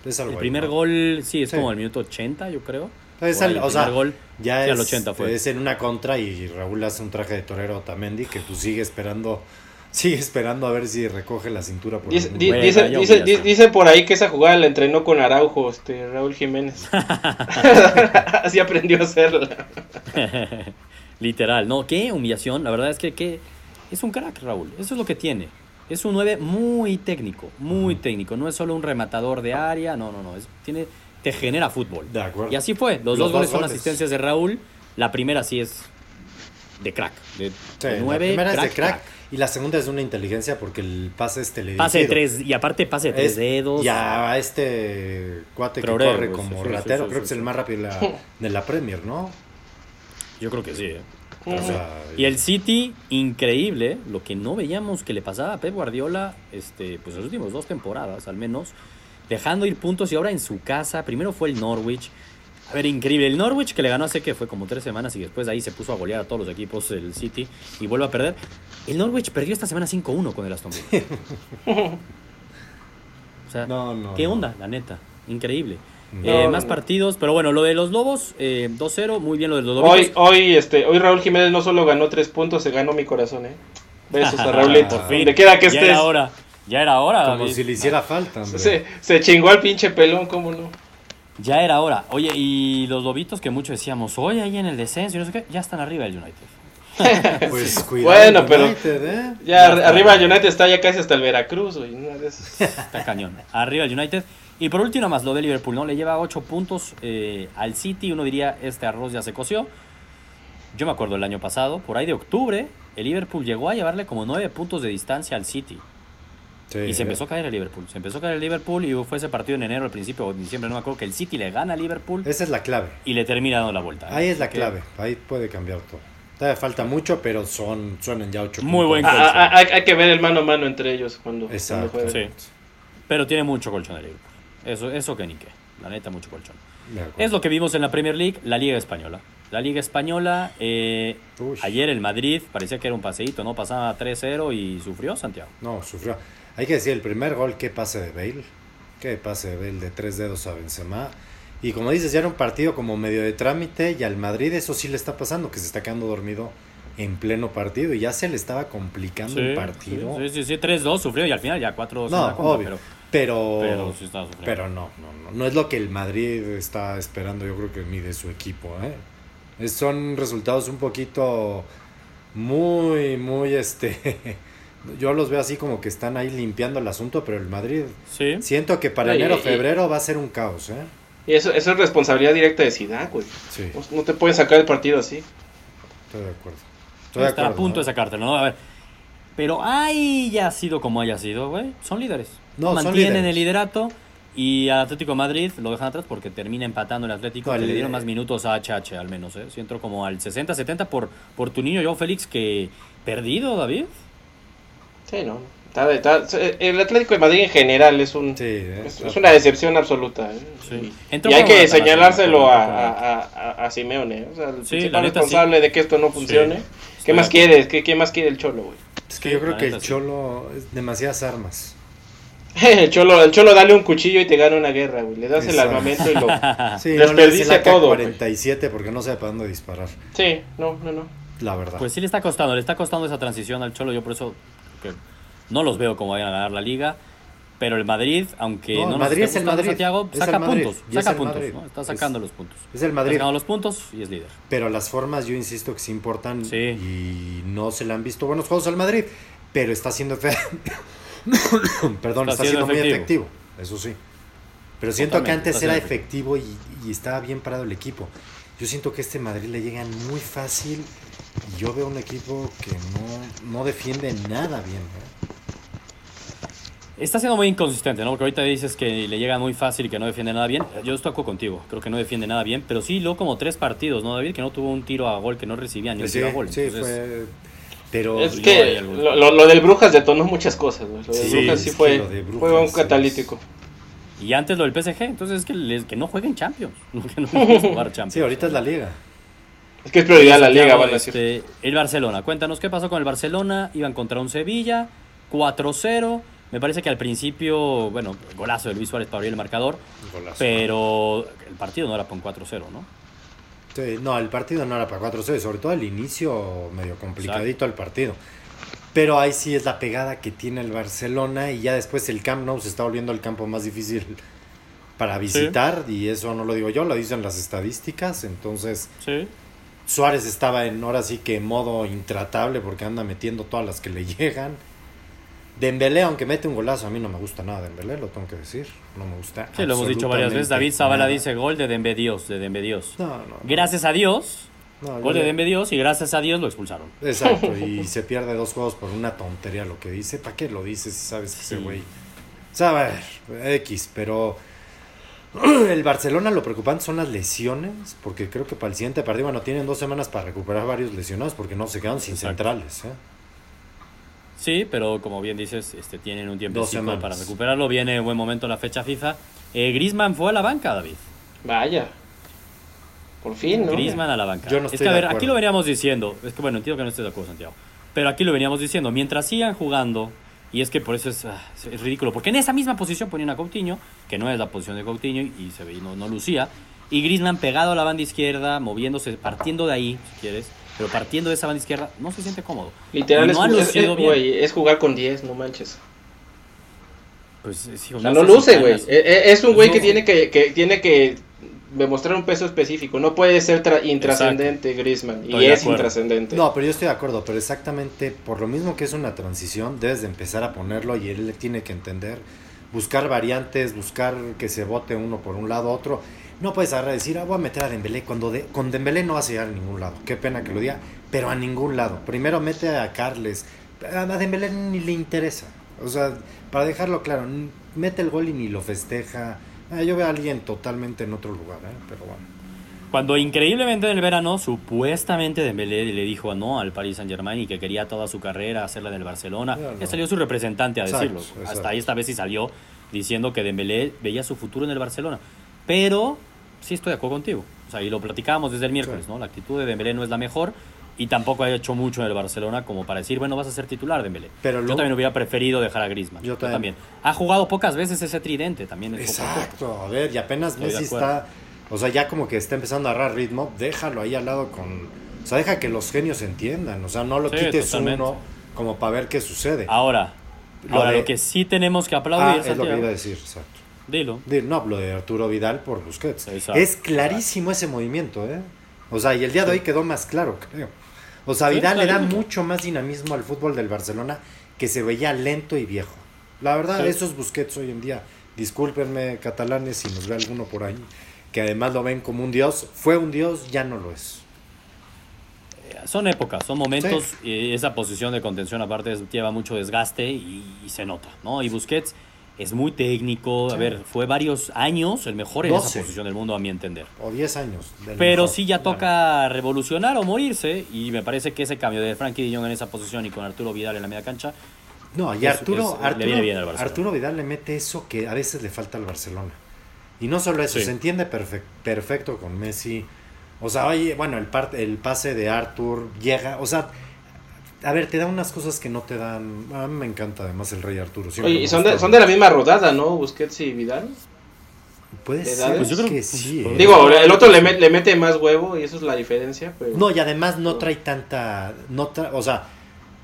Es algo El ahí, primer ¿no? gol, sí, es Sí. como el minuto 80, yo creo. Es el- el o sea, primer gol, ya sí, es, al 80 fue. es en una contra y Raúl hace un traje de torero a Otamendi que pues sigue esperando, sigue esperando a ver si recoge la cintura por Dice, di- dice, vaya dice, di- humillación. dice por ahí que esa jugada la entrenó con Araujo, este Raúl Jiménez. Así aprendió a hacerla. Literal, no, qué humillación. La verdad es que, que es un crack, Raúl. Eso es lo que tiene. Es un 9 muy técnico, muy técnico. No es solo un rematador de área, no, no, no. Es, tiene, te genera fútbol. De acuerdo. Y así fue. Los, Los dos goles son goles. asistencias de Raúl. La primera sí es de crack. De, Sí, de la 9, primera crack, es de crack, y la segunda es de una inteligencia porque el pase es teledirigido. Pase de tres, y aparte pase de tres Es- dedos. Ya a este cuate que corre como sí, ratero, sí, creo sí, que es el más rápido de la, de la Premier, ¿no? Yo creo que sí. ¿eh? O sea, Y el City, increíble, lo que no veíamos que le pasaba a Pep Guardiola, este, pues las últimas dos temporadas al menos, dejando ir puntos y ahora en su casa, primero fue el Norwich. A ver, increíble, el Norwich que le ganó hace que fue como tres semanas y después de ahí se puso a golear a todos los equipos del City y vuelve a perder. El Norwich perdió esta semana 5-1 con el Aston Villa. O sea, No, no, ¿qué no. onda? La neta, increíble. No, Eh, más partidos, pero bueno, lo de los Lobos, eh, 2-0, muy bien lo de los Lobos. Hoy, hoy, este, hoy Raúl Jiménez no solo ganó tres puntos, se ganó mi corazón, eh. Besos a Raulito. Por fin. Donde quiera que ya estés. era hora, ya era hora. como David. si le hiciera falta, hombre. Se, se chingó al pinche pelón, ¿cómo no? Ya era hora. Oye, y los lobitos que mucho decíamos, oye, ahí en el descenso y no sé qué, ya están arriba del United. Pues cuidado. Bueno, pero- United, ¿eh? Ya, arriba el United está ya casi hasta el Veracruz, güey. una de esas. Está cañón. Arriba el United. Y por último, más lo de Liverpool, ¿no? Le lleva 8 puntos eh, al City. Uno diría, este arroz ya se coció. Yo me acuerdo el año pasado, por ahí de octubre, el Liverpool llegó a llevarle como 9 puntos de distancia al City. Sí, Y se empezó a caer el Liverpool. Se empezó a caer el Liverpool y fue ese partido en enero, al principio, o en diciembre, no me acuerdo, que el City le gana al Liverpool Esa es la clave. y le termina dando la vuelta. ¿eh? Ahí es la clave. Ahí puede cambiar todo. Todavía falta mucho, pero son suenan ya ocho Muy puntos. buen Ah, colchón. ah, hay, hay que ver el mano a mano entre ellos cuando, cuando Exacto. jueguen. Sí. Pero tiene mucho colchón el Liverpool. Eso, eso que ni qué. La neta, mucho colchón. Es lo que vimos en la Premier League, la Liga Española. La Liga Española, eh, ayer el Madrid parecía que era un paseíto, ¿no? Pasaba 3-0 y sufrió Santiago. No, sufrió. Hay que decir, el primer gol, qué pase de Bale. Qué pase de Bale de tres dedos a Benzema. Y como dices, ya era un partido como medio de trámite y al Madrid eso sí le está pasando, que se está quedando dormido en pleno partido y ya se le estaba complicando el partido. Sí, sí, sí, 3-2 sufrió y al final ya 4-2 en No, obvio. pero, Pero, pero sí estaba sufriendo. pero no, no, no, no es lo que el Madrid está esperando, yo creo que ni de su equipo. ¿eh? Es- son resultados un poquito muy, muy, este, yo los veo así como que están ahí limpiando el asunto, pero el Madrid, Sí, siento que para enero, y- febrero va a ser un caos, ¿eh? Y eso, eso es responsabilidad directa de Zidane, güey. Sí, No, no te pueden sacar el partido así. estoy de acuerdo. Estoy de está a acuerdo, punto ¿eh? de sacártelo, ¿no? A ver. Pero haya sido como haya sido, güey, son líderes. No, son Mantienen líderes. el liderato Y al Atlético de Madrid lo dejan atrás porque termina empatando el Atlético. No, que le dieron más minutos a HH al menos. ¿eh? Si entró como al 60-70 por, por tu niño Joao Félix que perdido, David. Sí, no. Está- está- el Atlético de Madrid en general es un Sí, eh, es, una decepción absoluta. ¿eh? Sí. Y, hay que señalárselo a, a, a, a Simeone. ¿eh? O sea, el Sí, principal la neta, responsable de que esto no funcione. Sí. ¿Qué más quieres? ¿Qué, ¿Qué más quiere el Cholo, güey? Es que Sí, yo creo que el. Cholo es demasiadas armas. el Cholo, el Cholo dale un cuchillo y te gana una guerra, güey. Le das el armamento y lo... Sí, Desperdicia no todo, güey. 47 porque no sabe para dónde disparar. Sí, no, no, no. La verdad. Pues sí le está costando, le está costando esa transición al Cholo. Yo por eso que no los veo como vayan a ganar la liga. Pero el Madrid, aunque No, nos Madrid esté es el Madrid. Santiago, Es saca el Madrid. puntos, es saca puntos. ¿no? Está Es- sacando los puntos. es el Madrid. los puntos y es líder. Pero las formas, yo insisto que sí importan Sí. y no se le han visto buenos juegos al Madrid. Pero está siendo fe- Perdón, Está está, siendo siendo muy efectivo. efectivo. Eso sí. Pero siento que antes era efectivo y, y estaba bien parado el equipo. Yo siento que a este Madrid le llegan muy fácil. Y yo veo un equipo que no, no defiende nada bien. ¿eh? Está siendo muy inconsistente, ¿no? Porque ahorita dices que le llega muy fácil y que no defiende nada bien. Yo estoy contigo, creo que no defiende nada bien. Pero sí, luego como tres partidos, ¿no, David? Que no tuvo un tiro a gol, que no recibía ni un Sí, tiro a gol. sí, Entonces, fue. Pero Es que lo, lo- lo del Brujas detonó muchas cosas. Lo del Sí, Brujas sí fue, lo de Brujas fue un catalítico. Y antes lo del PSG, entonces es que, les- que no jueguen Champions. que no jugar Champions. sí, ahorita es la liga. Es que es prioridad la liga, van a decir. este, el Barcelona, cuéntanos qué pasó con el Barcelona. Iban contra un Sevilla, 4-0. Me parece que al principio, bueno, golazo de Luis Suárez para abrir el marcador, Golazo. pero el partido no era con 4-0, ¿no? Sí, no, el partido no era para 4-0, sobre todo al inicio medio complicadito el partido. Pero ahí sí es la pegada que tiene el Barcelona y ya después el Camp Nou se está volviendo el campo más difícil para visitar y eso no lo digo yo, lo dicen las estadísticas. Entonces Sí. Suárez estaba en ahora sí que modo intratable porque anda metiendo todas las que le llegan. Dembélé, aunque mete un golazo, a mí no me gusta nada Dembélé, lo tengo que decir. No me gusta. Sí, lo hemos dicho varias veces. David Zavala nada. dice gol de Dembe Dios, de Dembe Dios. No, no. Gracias a Dios, gol de Dembe Dios y gracias a Dios lo expulsaron. Exacto, y se pierde dos juegos por una tontería lo que dice. ¿Para qué lo dices si sabes que ese güey? O sea, a ver, X, pero el Barcelona lo preocupante son las lesiones, porque creo que para el siguiente partido, bueno, tienen dos semanas para recuperar varios lesionados, porque no se quedan sin Exacto. centrales. ¿eh? Sí, pero como bien dices, este, tienen un tiempo para recuperarlo. Viene buen momento la fecha FIFA. Eh, Griezmann fue a la banca, David. Vaya. Por fin, ¿no? Griezmann a la banca. Yo no es estoy que, a de ver, aquí lo veníamos diciendo. Es que, bueno, entiendo que no estés de acuerdo, Santiago. Pero aquí lo veníamos diciendo. Mientras sigan jugando, y es que por eso es, ah, es ridículo, porque en esa misma posición ponían a Coutinho, que no es la posición de Coutinho, y se ve, y no, no lucía. Y Griezmann pegado a la banda izquierda, moviéndose, partiendo de ahí, si quieres. Pero partiendo de esa banda izquierda, no se siente cómodo. Literal no es- es- bien. güey, es jugar con 10, no manches. Pues, sí, O sea, no no luce, güey. Eh, eh, Es un güey No. que tiene que, que tiene que demostrar un peso específico. No puede ser tra- intrascendente Griezmann. Y Estoy es acuerdo. intrascendente. No, pero yo estoy de acuerdo, pero exactamente por lo mismo que es una transición, debes de empezar a ponerlo y él tiene que entender, buscar variantes, buscar que se vote uno por un lado, otro. No puedes y decir, ah, voy a meter a Dembélé. Cuando de- con Dembélé no vas a llegar a ningún lado. Qué pena que lo diga, pero a ningún lado. Primero mete a Carles. A Dembélé ni le interesa. O sea, para dejarlo claro, mete el gol y ni lo festeja. Ah, yo veo a alguien totalmente en otro lugar, ¿eh? pero bueno. Cuando increíblemente en el verano, supuestamente Dembélé le dijo no al Paris Saint Germain y que quería toda su carrera hacerla en el Barcelona. No, no. Ya salió su representante a Exacto, decirlo. exacto. Hasta ahí esta vez sí salió diciendo que Dembélé veía su futuro en el Barcelona. Pero sí estoy de acuerdo contigo. O sea, y lo platicábamos desde el miércoles, Sí. ¿no? La actitud de Dembélé no es la mejor y tampoco ha hecho mucho en el Barcelona como para decir, bueno, vas a ser titular Dembélé. Pero Yo también hubiera preferido dejar a Griezmann. Yo también. Ha jugado pocas veces ese tridente, también es poco a poco. Exacto, a ver, y apenas Estoy Messi está, o sea, ya como que está empezando a agarrar ritmo, déjalo ahí al lado con, o sea, deja que los genios entiendan, o sea, no lo Sí, quites totalmente. uno como para ver qué sucede. Ahora, Lo ahora de- lo que sí tenemos que Ah, aplaudir, es lo que iba a decir, exacto. dilo. Di- No, lo de Arturo Vidal por Busquets. Exacto. Es clarísimo ese movimiento, ¿eh? O sea, y el día de hoy quedó más claro, creo. O sea, Sí, Vidal le da mucho más dinamismo al fútbol del Barcelona que se veía lento y viejo. La verdad, Sí. eso es Busquets hoy en día. Discúlpenme, catalanes, si nos ve alguno por ahí, que además lo ven como un dios. Fue un dios, ya no lo es. Son épocas, son momentos y esa posición de contención aparte lleva mucho desgaste y, y se nota, ¿no? Y Busquets es muy técnico. A ver, fue varios años el mejor en 12. esa posición del mundo, a mi entender. O 10 años. del Pero mejor. sí ya toca revolucionar o morirse. Y me parece que ese cambio de Frankie de Jong en esa posición y con Arturo Vidal en la media cancha. No, y Arturo, es- Arturo, viene bien al Barcelona. Arturo Vidal le mete eso que a veces le falta al Barcelona. Y no solo eso, Sí. se entiende perfec- perfecto con Messi. O sea, oye, bueno, el, par- el pase de Artur llega, o sea, a ver, te da unas cosas que no te dan. A mí me encanta además el Rey Arturo. siempre Oye, y son de, son de la misma rodada, ¿no? Busquets y Vidal. Puede ¿Edades? ser Pues yo creo que sí. pues, ¿eh? Digo, el otro le, met- le mete más huevo y eso es la diferencia. Pero... No, y además no trae tanta. No tra- o sea,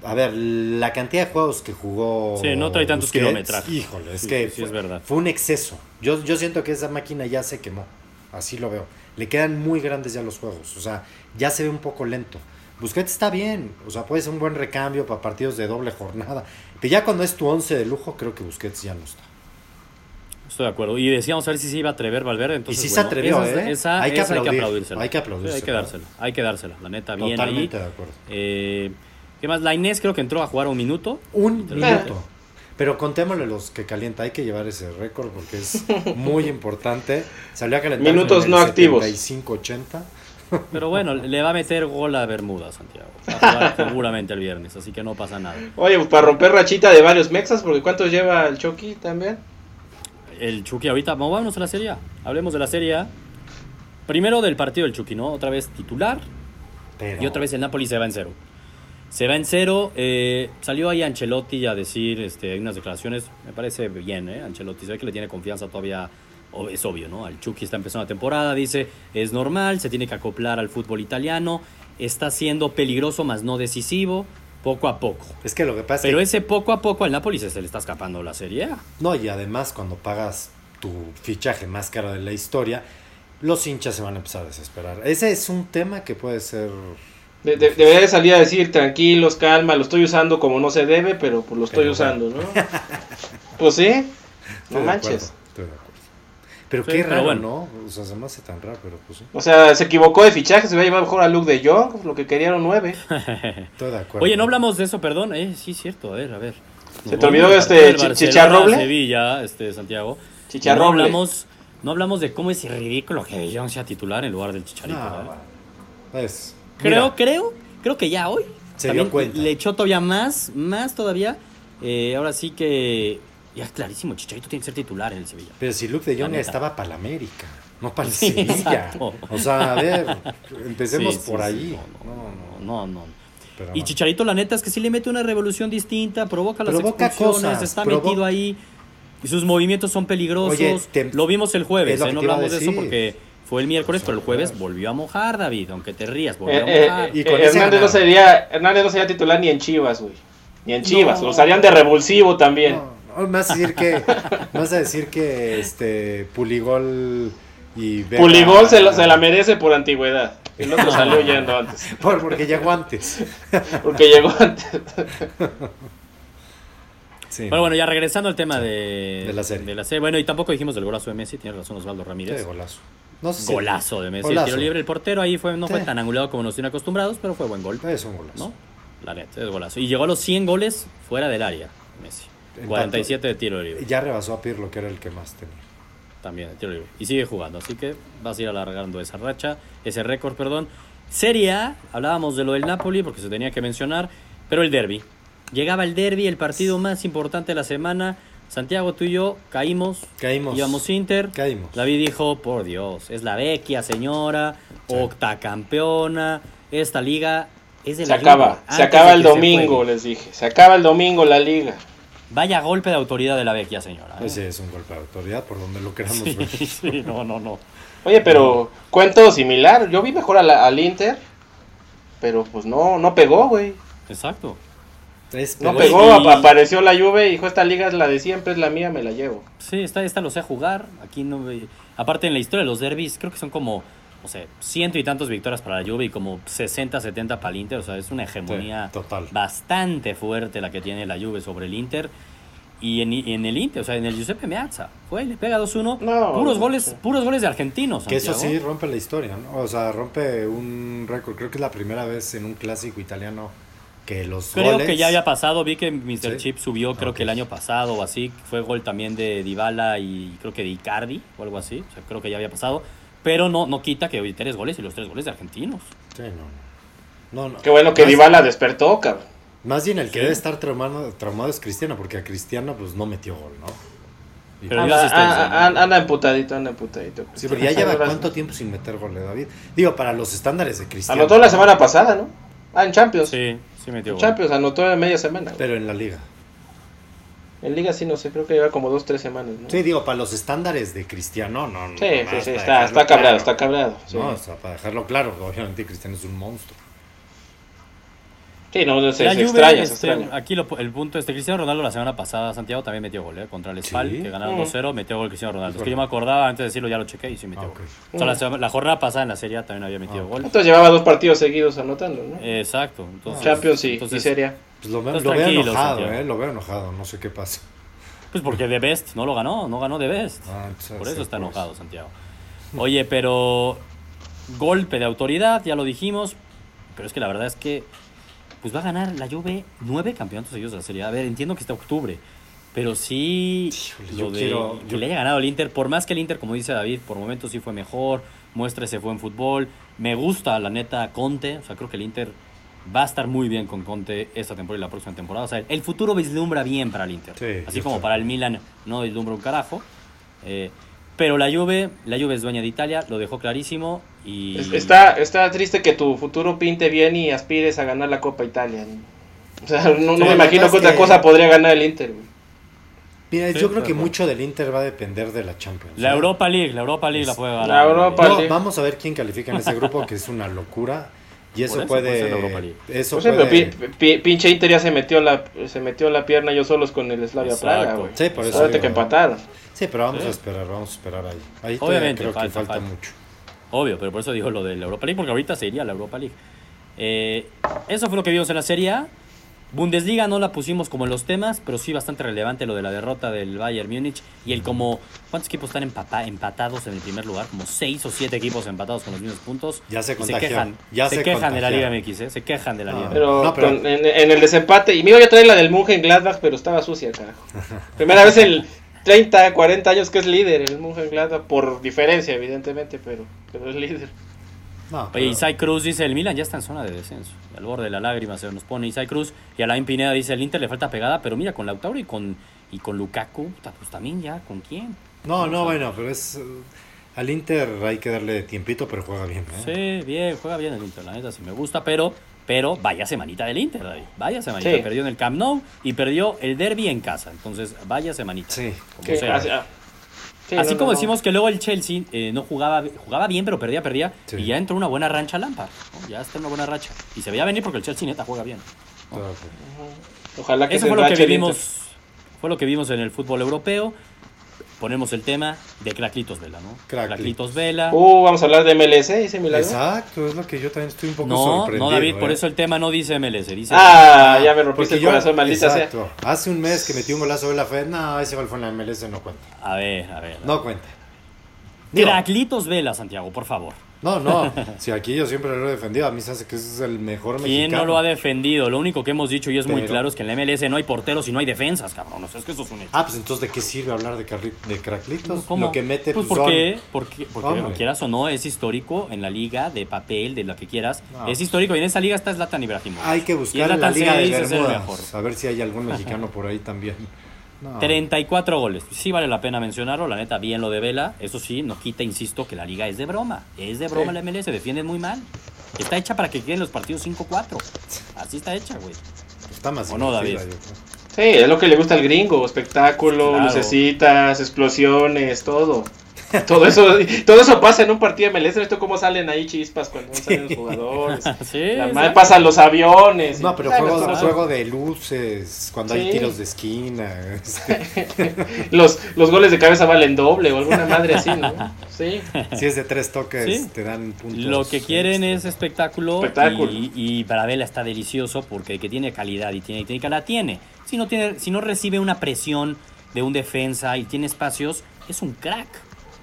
a ver, la cantidad de juegos que jugó. Sí, no trae tantos Busquets, kilometrajes. Híjole, es Sí, que sí, fue, es verdad. fue un exceso. Yo, yo siento que esa máquina ya se quemó. Así lo veo. Le quedan muy grandes ya los juegos. O sea, ya se ve un poco lento. Busquets está bien. O sea, puede ser un buen recambio para partidos de doble jornada. Pero ya cuando es tu once de lujo, creo que Busquets ya no está. Estoy de acuerdo. Y decíamos a ver si se iba a atrever Valverde. Entonces, Y sí se atrevió, esa- ¿eh? esa- Hay que esa aplaudir, aplaudírsela. hay que Sí, hay que aplaudírsela. dársela. Hay que dársela. La neta, bien ahí. Totalmente de acuerdo. Eh, ¿Qué más? La Inés creo que entró a jugar un minuto. Un minuto. Pero contémosle los que calienta. Hay que llevar ese récord porque es muy importante. Salió a calentar Minutos en el no activos. 75-80. Pero bueno, le va a meter gol a Bermuda, Santiago. Va a jugar seguramente el viernes, así que no pasa nada. Oye, pues para romper rachita de varios mexas, porque ¿cuántos lleva el Chucky también? El Chucky ahorita, vamos, vámonos a la Serie A. Hablemos de la Serie A. Primero del partido del Chucky, ¿no? Otra vez titular Pero y otra vez el Napoli se va en cero. Se va en cero. eh, salió ahí Ancelotti a decir este, unas declaraciones. Me parece bien, ¿eh? Ancelotti se ve que le tiene confianza todavía. Es obvio, ¿no? Al Chucky está empezando la temporada. Dice, es normal, se tiene que acoplar al fútbol italiano. Está siendo peligroso, más no decisivo. Poco a poco. es que lo que pasa Pero es que, ese poco a poco al Napoli se, le está escapando la Serie A. No, y además cuando pagas tu fichaje más caro de la historia, los hinchas se van a empezar a desesperar. Ese es un tema que puede ser... De- de- debería de salir a decir, tranquilos, calma, lo estoy usando como no se debe, pero pues lo estoy Pero usando, ¿no? pues sí, no manches. acuerdo, estoy de acuerdo. Pero Sí, qué raro, bueno. ¿no? O sea, se me hace tan raro, pero pues sí. O sea, se equivocó de fichaje, se iba a llevar mejor a Luke de Jong, lo que querían nueve. Estoy de acuerdo. Oye, no hablamos de eso, perdón. Eh, sí, cierto, a ver, a ver. ¿Se te olvidó este Chi- Chicharroble? Sevilla, este Santiago. Chicharroble. No hablamos, no hablamos de cómo es ridículo que De Jong sea titular en lugar del Chicharito. No, ¿eh? bueno, pues, Creo, creo, creo que ya hoy Se dio cuenta. le echó todavía más, más todavía. Eh, ahora sí que ya es clarísimo, Chicharito tiene que ser titular en el Sevilla. Pero si Luke de Jong estaba para la América, no para el Sí, Sevilla. exacto. O sea, a ver, empecemos Sí, sí, por sí, ahí. no, No, no, No, no. pero Y. Chicharito, la neta es que sí le mete una revolución distinta, provoca las Provoca expulsiones, cosas, está provo- metido ahí. Y sus movimientos son peligrosos. Oye, te- lo vimos el jueves, ¿eh? no hablamos de eso porque fue el miércoles, Pues, pero el jueves volvió a mojar, David, aunque te rías, volvió Eh, a eh, mojar. eh, Y con Hernández, no sería, Hernández no sería titular ni en Chivas, güey. Ni en Chivas, No. lo usarían de revulsivo también. No, me vas a decir que, me vas a decir que este Puligol y Vega- Puligol se, lo- se la merece por antigüedad. El otro salió yendo antes. Por- porque llegó antes. Porque llegó antes. Sí. Pero bueno, ya regresando al tema de, De la serie. de Bueno, y tampoco dijimos del golazo de Messi, tiene razón Osvaldo Qué Ramírez. golazo. No sé si- Golazo de Messi. Golazo. El tiro libre, el portero ahí fue, no fue tan angulado como nos tienen acostumbrados, pero fue buen gol. Es un golazo. ¿no? La neta, es golazo. Y llegó a los 100 goles fuera del área, Messi. En 47 de tiro libre. Ya rebasó a Pirlo, que era el que más tenía. También de tiro libre. Y sigue jugando, así que vas a ir alargando esa racha, ese récord, perdón. Serie A, hablábamos de lo del Napoli porque se tenía que mencionar, pero el derby. Llegaba el derby, el partido más importante de la semana. Santiago, tú y yo caímos. Caímos. Íbamos Inter. Caímos. David dijo, por Dios, es la vecchia señora, Sí. octacampeona. Esta liga es de Se la acaba, Juve, se acaba el se domingo, les dije. Se acaba el domingo la liga. Vaya golpe de autoridad de la vecchia señora. ¿eh? Ese es un golpe de autoridad, por donde lo queramos ver. Sí, no, no, no. Oye, pero cuento similar. Yo vi mejor a la- al Inter, pero pues no, no pegó, güey. Exacto. Es- No pegó, y- ap- apareció la Juve y dijo, esta liga es la de siempre, es la mía, me la llevo. Sí, esta, esta lo sé jugar. Aquí no ve- Aparte en la historia de los derbis, creo que son como, no sé, ciento y tantos victorias para la Juve y como 60, 70 para el Inter. O sea, es una hegemonía Sí, total. bastante fuerte la que tiene la Juve sobre el Inter. Y en, y en el Inter, o sea, en el Giuseppe Meazza, fue, le pega 2-1. No, puros goles, sí. puros goles de argentinos. Que eso sí rompe la historia, ¿no? O sea, rompe un récord. Creo que es la primera vez en un clásico italiano que los Creo goles... que ya había pasado, vi que Mr. Sí. Chip subió creo que el año pasado o así, fue gol también de Dybala y creo que de Icardi o algo así, o sea, creo que ya había pasado, pero no no quita que hoy tres goles y los tres goles de argentinos. Sí, no, no. no, no. Qué bueno que Dybala despertó, cabrón. Más bien el que Sí. debe estar traumado, traumado es Cristiano, porque a Cristiano pues no metió gol, ¿no? Pero Anda, dio asistencia, ah, ¿no? ah, anda emputadito, anda emputadito. sí, pero ya lleva cuánto tiempo sin meter gol, eh, David. Digo, para los estándares de Cristiano. Anotó la semana pasada, ¿no? Ah, en Champions. Sí, sí metió En gol. Champions, anotó en media semana. Pero en la liga. En Liga sí, no sé, creo que lleva como dos, tres semanas, ¿no? Sí, digo, para los estándares de Cristiano, no, no. Sí, no, sí, sí, está, está cabreado, claro. está cabreado. Sí, No, o sea, para dejarlo claro, obviamente Cristiano es un monstruo. Sí, no, no, se, Juve, extraña, se este, extraña. aquí lo- el punto este Cristiano Ronaldo la semana pasada Santiago también metió gol, ¿eh? contra el Spal, Sí. que ganaron Mm. 2-0, metió gol Cristiano Ronaldo. Es Es que yo me acordaba antes de decirlo, ya lo chequé y sí metió Ah, gol. O sea, la, sema- la jornada pasada en la Serie A también había metido Ah, gol. Entonces llevaba dos partidos seguidos anotando, ¿no? Exacto. Entonces, Champions y, y entonces, Serie A. Pues lo, veo- lo enojado, eh, lo veo enojado, no sé qué pasa. Pues porque The Best no lo ganó, no ganó The Best. Ah, Por eso está pues. enojado Santiago. Oye, pero golpe de autoridad, ya lo dijimos. Pero es que la verdad es que pues va a ganar la Juve nueve campeonatos seguidos de la Serie A. A ver, entiendo que está octubre. Pero sí, Híjole, lo yo de quiero- que yo- le haya ganado el Inter, por más que el Inter, como dice David, por momentos sí fue mejor, muestra se fue en fútbol. Me gusta, la neta, Conte. O sea, creo que el Inter va a estar muy bien con Conte esta temporada y la próxima temporada. O sea, el futuro vislumbra bien para el Inter. Sí, Así como estoy- para el Milan no vislumbra un carajo. Eh, pero la Juve, la Juve es dueña de Italia, lo dejó clarísimo y... Es- Está, está triste que tu futuro pinte bien y aspires a ganar la Copa Italia. O sea, no, no me imagino que es otra que- cosa podría ganar el Inter. Mira, Sí, yo creo de que mucho del Inter va a depender de la Champions. La. Europa League, la Europa League la puede ganar. La Europa No, League. vamos a ver quién califica en ese grupo, que es una locura. Y eso, puede eso Por ejemplo, puede- pi- pi- pinche Inter ya se metió la se metió la pierna yo solos con el Slavia Exacto. Praga, güey. Sí, por eso digo. que empataron. Sí, pero vamos Sí. a esperar, vamos a esperar ahí. Ahí Obviamente, creo que falta, falta falta. mucho. Obvio, pero por eso digo lo de la Europa League, porque ahorita se iría a la Europa League. Eh, eso fue lo que vimos en la Serie A. Bundesliga no la pusimos como en los temas, pero sí bastante relevante lo de la derrota del Bayern Múnich y el como... ¿Cuántos equipos están empata- empatados en el primer lugar? Como seis o siete equipos empatados con los mismos puntos. Ya se se quejan, ya se se quejan de la Liga. MX, ¿eh? Se quejan de la Ah. Liga MX. Pero, No, pero- con- en, en el desempate, y me iba yo a traer la del Mungen Gladbach, pero estaba sucia, carajo. Primera vez en 30, 40 años que es líder el Mungen Gladbach, por diferencia, evidentemente, pero, pero es líder. No, pero- Isai Cruz dice, el Milan ya está en zona de descenso. Al borde de la lágrima se nos pone Isai Cruz. Y Alain Pineda dice, el Inter le falta pegada, pero mira, con Lautaro y con, y con Lukaku, puta, pues también ya, ¿con quién? no, no, bueno, pero es. Al Inter hay que darle tiempito, pero juega bien. ¿eh? Sí, bien, juega bien el Inter, la neta sí me gusta, pero, pero vaya semanita del Inter, David. Vaya semanita. Sí. Perdió en el Camp Nou y perdió el derby en casa. Entonces, vaya semanita. Sí. como sea. ah, sí, Así no, como no, no. decimos que luego el Chelsea eh, no jugaba, jugaba bien, pero perdía, perdía. Sí. Y ya entró una buena rancha Lampard. ¿no? Ya está en una buena racha. Y se veía venir porque el Chelsea neta juega bien. Ojalá que Eso se fue lo que enrache el vimos. Inter. Fue lo que vimos en el fútbol europeo. Ponemos el tema de Craclitos Vela, ¿no? Craclitos. Vela. Uh, vamos a hablar de MLS, ese milagro. Exacto, es lo que yo también estoy un poco no, sorprendido. no, David, por ¿eh? eso el tema no dice MLS, dice. Ah, ya me rompiste el yo- corazón, maldita sea. exacto. Hace un mes que metí un golazo de la Fed. No, ese gol fue en la MLS, no cuenta. A ver, a ver. No cuenta. Digo, Craclitos Vela, Santiago, por favor. No, no. Si aquí yo siempre lo he defendido, a mí se hace que ese es el mejor ¿Quién mexicano. no lo ha defendido? Lo único que hemos dicho y es muy claro es que en la MLS no hay porteros y no hay defensas, cabrón. O sea, es que eso es un hecho. Ah, pues entonces, ¿de qué sirve hablar de, carri- de craclitos? ¿Cómo? Lo que mete pues pues, porque, porque, porque Hombre. quieras o no, es histórico en la liga de papel, de lo que quieras. No. Es histórico y en esa liga está Zlatan Ibrahimovic. Hay que buscar la Liga de Bermudas. A ver si hay algún mexicano por ahí también. No. 34 goles. Sí vale la pena mencionarlo, la neta, bien lo de Vela. Eso sí, no quita, insisto, que la liga es de broma. Es de broma Sí. la MLS, defienden muy mal. Está hecha para que queden los partidos 5-4. Así está hecha, güey. Está más ¿O no, David? Sí, es lo que le gusta al gringo, espectáculo, Claro. lucecitas, explosiones, todo. Todo eso, todo eso pasa en un partido de MLS, ¿esto cómo salen ahí chispas cuando salen los jugadores? Sí, La sí. madre pasan los aviones. y- No, pero juego, juego de luces, cuando hay tiros de esquina. este, los, los goles de cabeza valen doble o alguna madre así, ¿no? Sí. si es de tres toques, Sí. te dan puntos. Lo que quieren es espectáculo, Espectáculo. Y, y para Vela está delicioso porque el que tiene calidad y tiene técnica la tiene. Si no tiene, si no recibe una presión de un defensa y tiene espacios, es un crack.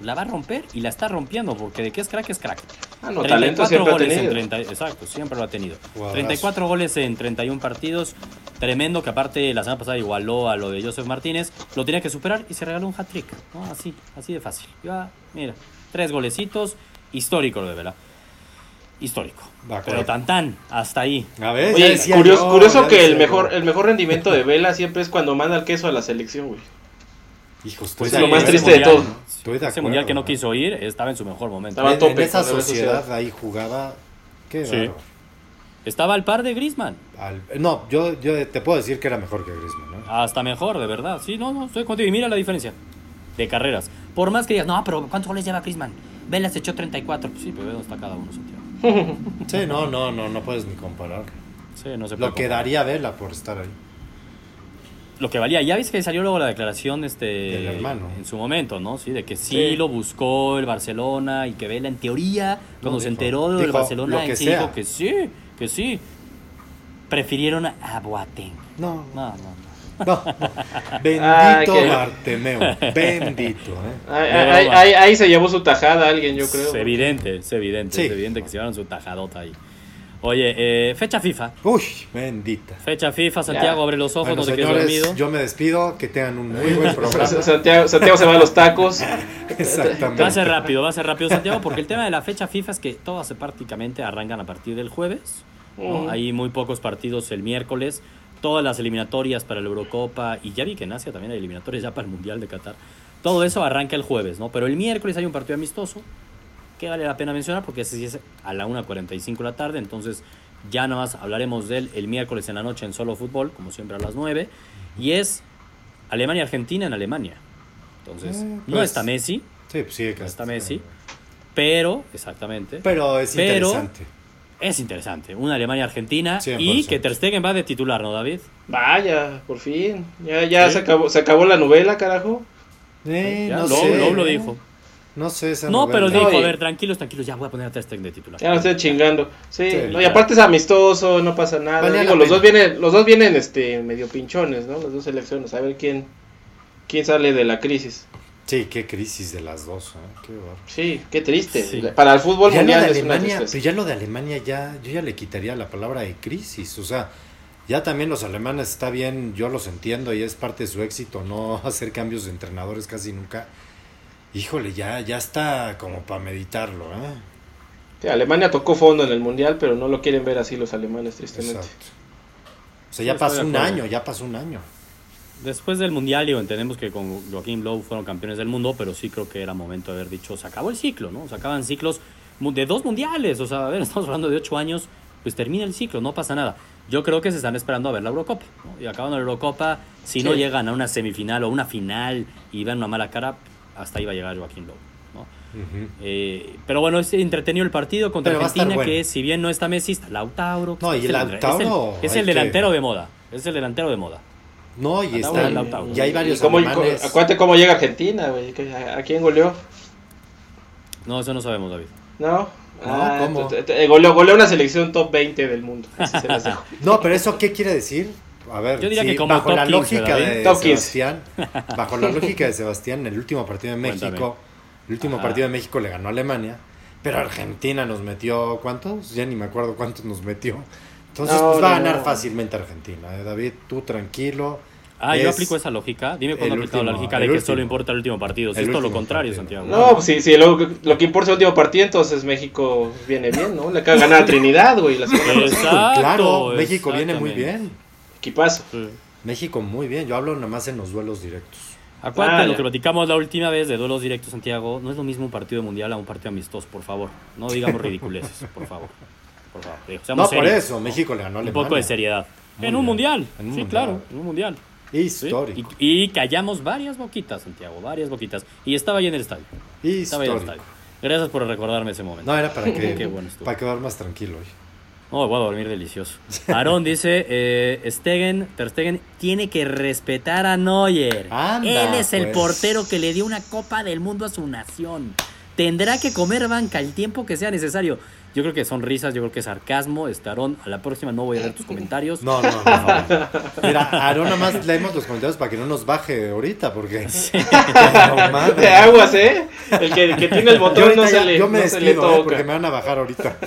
La va a romper y la está rompiendo, porque de qué es crack es crack. Ah, no, talento 34 siempre ha goles en tenido. 30, exacto, siempre lo ha tenido. Jugadorazo. 34 goles en 31 partidos, tremendo que aparte la semana pasada igualó a lo de Joseph Martínez, lo tenía que superar y se regaló un hat-trick, ¿no? Así, así de fácil. Iba, mira, tres golecitos, histórico lo de Vela. Histórico. Pero tan tan, hasta ahí. A ver, ya Oye, curioso, yo, curioso ya que el mejor, yo. el mejor rendimiento de Vela siempre es cuando manda el queso a la selección, güey. Hijo, estoy Pues es lo más triste de todo. Estoy de Ese acuerdo, mundial que no quiso ir estaba en su mejor momento. Estaba En, tope en esa sociedad sociedad. ahí jugaba. Qué Sí. Estaba al par de Griezmann. Al- no, yo, yo te puedo decir que era mejor que Griezmann, ¿no? Hasta mejor, de verdad. Sí, no, no, estoy contigo. Y mira la diferencia de carreras. Por más que digas, no, pero ¿cuántos goles lleva Griezmann? Vela se echó 34. Pues sí, pero dónde está cada uno, Santiago. Sí, no, no, no, no puedes ni comparar. Sí, no se puede Lo que comparar. daría Vela por estar ahí. Lo que valía. Ya viste que salió luego la declaración este, Del hermano. en su momento, ¿no? Sí, de que sí, Sí. lo buscó el Barcelona y que Vela, en teoría, cuando No, se dijo- enteró del dijo Barcelona, lo que sí sea. dijo que sí, que sí. Prefirieron a Boateng. No, No, no, no. no. Bendito Bartemeo. Bendito, ¿eh? Ahí, De ahí- broma. ahí- ahí se llevó su tajada alguien, yo creo. Es evidente, es evidente, Sí. es evidente que se llevaron su tajadota ahí. Oye, eh, fecha FIFA. Uy, bendita. Fecha FIFA, Santiago, Ya. abre los ojos, Bueno, no te quedes señores, dormido. yo me despido. Que tengan un muy buen programa. Santiago, Santiago se va a los tacos. Exactamente. Va a ser rápido, va a ser rápido, Santiago, porque el tema de la fecha FIFA es que todas prácticamente arrancan a partir del jueves. ¿no? Mm. Hay muy pocos partidos el miércoles. Todas las eliminatorias para la Eurocopa y ya vi que en Asia también hay eliminatorias ya para el Mundial de Qatar. Todo eso arranca el jueves, ¿no? Pero el miércoles hay un partido amistoso que vale la pena mencionar porque ese sí es a la 1.45 de la tarde. Entonces ya nada más hablaremos de él el miércoles en la noche en solo fútbol, como siempre a las 9. Y es Alemania-Argentina en Alemania. Entonces, Eh, no pues, está Messi, Sí, pues sí, no está Messi, pero, exactamente, Pero es Pero- interesante. es interesante. Una Alemania-Argentina y 100%. que Ter Stegen va de titular, ¿no, David? Vaya, por fin. Ya, ya Sí. se, acabó, se acabó la novela, carajo. Eh, Ya, no sé. Lo dijo. No sé esa No, pero dijo, No, a ver, tranquilos, tranquilos, ya voy a poner a Ter Stegen de titular. Ya no estoy chingando. Sí, Sí, no, y aparte es amistoso, no pasa nada. Digo, los pena. dos vienen, los dos vienen este medio pinchones, ¿no? Las dos selecciones. A ver quién quién sale de la crisis. Sí, qué crisis de las dos. ¿eh? Qué. Sí, qué triste. Sí. Para el fútbol Ya lo mundial de es una Alemania, pero ya lo de Alemania ya, yo ya le quitaría la palabra de crisis, o sea, ya también los alemanes está bien, yo los entiendo y es parte de su éxito no hacer cambios de entrenadores casi nunca. Híjole, ya, ya está como para meditarlo, ¿eh? Sí, Alemania tocó fondo en el mundial, pero no lo quieren ver así los alemanes, tristemente. Exacto. O sea, ya pasó un año, ya pasó un año. Después del Mundial, digo, entendemos que con Joaquín Lowe fueron campeones del mundo, pero sí creo que era momento de haber dicho, se acabó el ciclo, ¿no? Se acaban ciclos de dos mundiales, o sea, a ver, estamos hablando de ocho años, pues termina el ciclo, no pasa nada. Yo creo que se están esperando a ver la Eurocopa, ¿no? Y acabando la Eurocopa, si no llegan a una semifinal o una final y ven una mala cara, hasta ahí va a llegar Joaquín Lowe, ¿no? Eh, pero bueno, es entretenido el partido contra Pero Argentina, bueno. que si bien no está Messi, está Lautaro. No, y es el- Lautaro, Es el, es que- delantero de moda, es el delantero de moda. No, y Lautaro, están, Lautaro. y hay ¿Y varios cómo, acuérdate cómo llega Argentina, güey. ¿A, quién goleó? No, eso no sabemos, David. ¿No? Ah, ¿cómo? goleó, goleó una selección top 20 del mundo. Así se las dejo. No, pero eso qué quiere decir? A ver, Yo diría sí, que como bajo top la 15, lógica de Top 15. Sebastián, bajo la lógica de Sebastián, en el último partido de México, Cuéntame. el último Ajá. partido de México le ganó a Alemania, pero Argentina nos metió ¿cuántos? Ya ni me acuerdo cuántos nos metió. Entonces, No, pues va a no, ganar no. fácilmente Argentina, ¿eh, David, tú tranquilo. Ah, yo aplico esa lógica. Dime cuándo he aplicado la lógica de que último. solo importa el último partido. Si El es todo lo contrario, partido. Santiago. No, pues si, si lo, lo que importa es el último partido, entonces México viene bien, ¿no? Le acaba de ganar a Trinidad, güey. Exacto, claro, México viene muy bien. Equipazo. Sí. México muy bien, yo hablo nada más en los duelos directos. Acuérdate Ah, lo que platicamos la última vez de duelos directos, Santiago. No es lo mismo un partido mundial a un partido amistoso, por favor. No digamos ridiculeces, por favor. Por favor. Seamos No, por serios, eso, México le ganó a Un Alemania. poco de seriedad. Muy en un bien. mundial. En un sí, mundial. claro, en un mundial. ¿sí? Histórico. Y, y callamos varias boquitas, Santiago, varias boquitas. Y estaba ahí en el estadio. Estaba ahí en el estadio. Gracias por recordarme ese momento. No, era para que Qué bueno para quedar más tranquilo hoy. No, voy a dormir delicioso. Aarón dice, eh, Stegen, Ter Stegen tiene que respetar a Neuer. Anda, Él es el pues. portero que le dio una Copa del Mundo a su nación. Tendrá que comer banca el tiempo que sea necesario. Yo creo que son risas, yo creo que es sarcasmo. Aarón, a la próxima no voy a leer tus comentarios. No, no, no. Mira, Aarón nada más leemos los comentarios para que no nos baje ahorita, porque. No, madre. De aguas, ¿eh? El que, el que tiene el botón no se ya- le, yo me no le despido, eh, porque me van a bajar ahorita.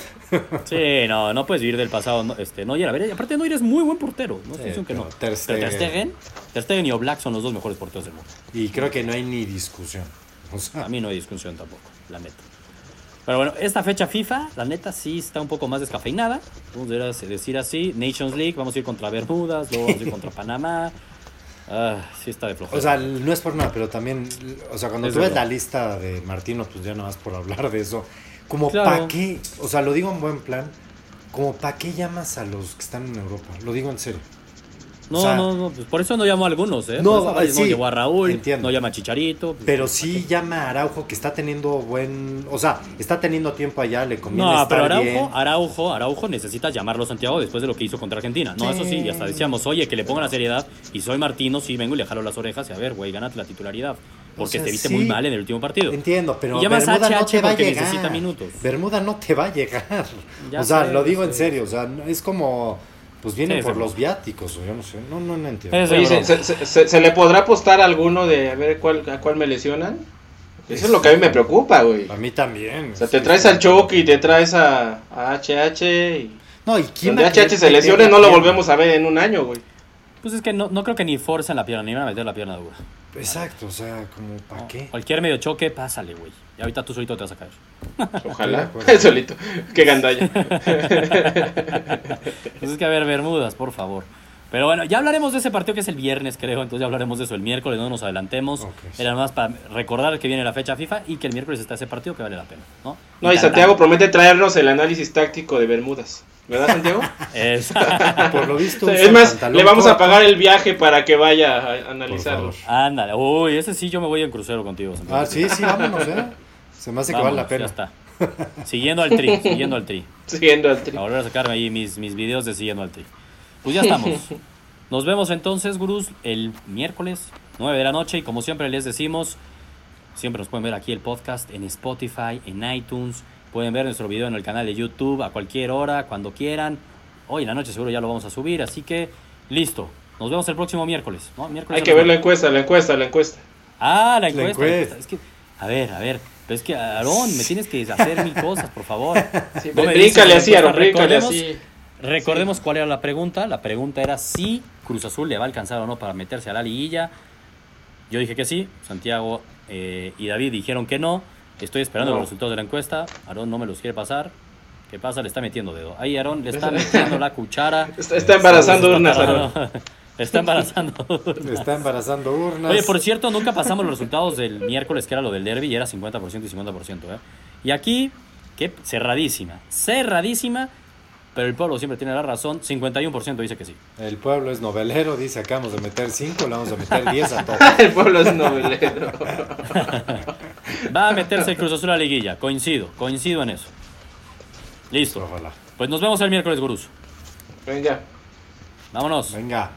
Sí, no, no puedes vivir del pasado. No, este, Neuer, a ver, aparte Neuer es muy buen portero. No estoy Sí, que no. Ter Pero Ter Stegen- Stegen, Ter Stegen y Oblak son los dos mejores porteros del mundo. Y creo que no hay ni discusión. O sea, A mí no hay discusión tampoco, la neta. Pero bueno, esta fecha FIFA, la neta sí está un poco más descafeinada. Vamos a decir así. Nations League, vamos a ir contra Bermudas, luego vamos a ir contra Panamá. Ah, sí está de flojera. O sea, no es por nada, pero también, o sea, cuando Es tú ves la lista de Martino, pues ya nada más por hablar de eso, como Claro. para qué, o sea, lo digo en buen plan, como para qué llamas a los que están en Europa, lo digo en serio. No, o sea- no, no, pues por eso no llamo a algunos, ¿eh? No, no sí, llevó a Raúl, entiendo. no llama a Chicharito. pues, Pero sí llama a Araujo que está teniendo buen, o sea, está teniendo tiempo allá, le conviene No, estar pero Araujo, bien. Araujo, Araujo necesita llamarlo Santiago después de lo que hizo contra Argentina. No, Sí. eso sí, y hasta decíamos, oye, que le pongan la seriedad. Y soy Martino, sí, vengo y le jalo las orejas y a ver, güey, gánate la titularidad. Porque sea, te viste sí. muy mal en el último partido. Entiendo, pero a Bermuda no te va a porque llegar. necesita minutos. Bermuda no te va a llegar. Ya o sea, sé, lo ya digo en serio, o sea, es como, pues vienen Sí, por sí. los viáticos, o yo no sé, no, no, no entiendo. Es- Oye. ¿se, se, se- se le podrá apostar a alguno de a ver cuál, a cuál me lesionan? Eso es lo que a mí me preocupa, güey. A mí también. O sea, te traes sí. al Chucky y te traes a, a HH y No, ¿y quién donde HH se lesione no lo volvemos a ver en un año, güey. Pues es que no, no creo que ni forcen la pierna, ni van a meter la pierna dura. Exacto, o sea, como, ¿para No, qué? Cualquier medio choque, pásale, güey. Y ahorita tú solito te vas a caer. Ojalá, solito. Qué gandalla. Pues es que a ver, Bermudas, por favor. Pero bueno, ya hablaremos de ese partido que es el viernes, creo. Entonces ya hablaremos de eso el miércoles, no nos adelantemos. Ok, sí. Era más para recordar que viene la fecha FIFA y que el miércoles está ese partido que vale la pena, ¿no? No, y Santiago promete traernos el análisis táctico de Bermudas. ¿Verdad, Santiago? Es- Por lo visto. es más, le vamos a pagar el viaje para que vaya a analizarlo. Ándale, uy, ese sí yo me voy en crucero contigo. Santiago. Ah, sí, sí, vámonos, ¿eh? Se me hace que vale la pena. Ya está. Siguiendo al tri, siguiendo al tri. Siguiendo al tri. A volver a sacarme ahí mis, mis videos de siguiendo al tri. Pues ya estamos. Nos vemos entonces, gurús, el miércoles, 9 de la noche. Y como siempre les decimos, siempre nos pueden ver aquí el podcast en Spotify, en iTunes. Pueden ver nuestro video en el canal de YouTube a cualquier hora, cuando quieran. Hoy en la noche seguro ya lo vamos a subir, así que listo. Nos vemos el próximo miércoles. ¿no? miércoles Hay que ver la encuesta, la encuesta, la encuesta. Ah, la La encuesta. encuesta. Es que, a ver, a ver. Pero es que, Aarón, me tienes que hacer mil cosas, por favor. Sí, No bríncale así, Aaron, encuesta, bríncale recordemos- así. Recordemos cuál era la pregunta. La pregunta era si Cruz Azul le va a alcanzar o no para meterse a la liguilla. Yo dije que sí. Santiago eh, y David dijeron que no. Estoy esperando No. los resultados de la encuesta. Aarón no me los quiere pasar. ¿Qué pasa? Le está metiendo dedo. Ahí Aarón le está metiendo la cuchara. Está, está embarazando urnas, Aaron. Está embarazando. Le está embarazando urnas. Oye, por cierto, nunca pasamos los resultados del miércoles, que era lo del derby, y era 50% y 50%. ¿eh? Y aquí, que cerradísima, cerradísima, pero el pueblo siempre tiene la razón, 51% dice que sí. El pueblo es novelero, dice acabamos de meter 5, le vamos a meter 10 a todos. El pueblo es novelero. Va a meterse el Cruz Azul a la liguilla, coincido, coincido en eso. Listo. Ojalá. Pues nos vemos el miércoles, gurús. Venga. Vámonos. Venga.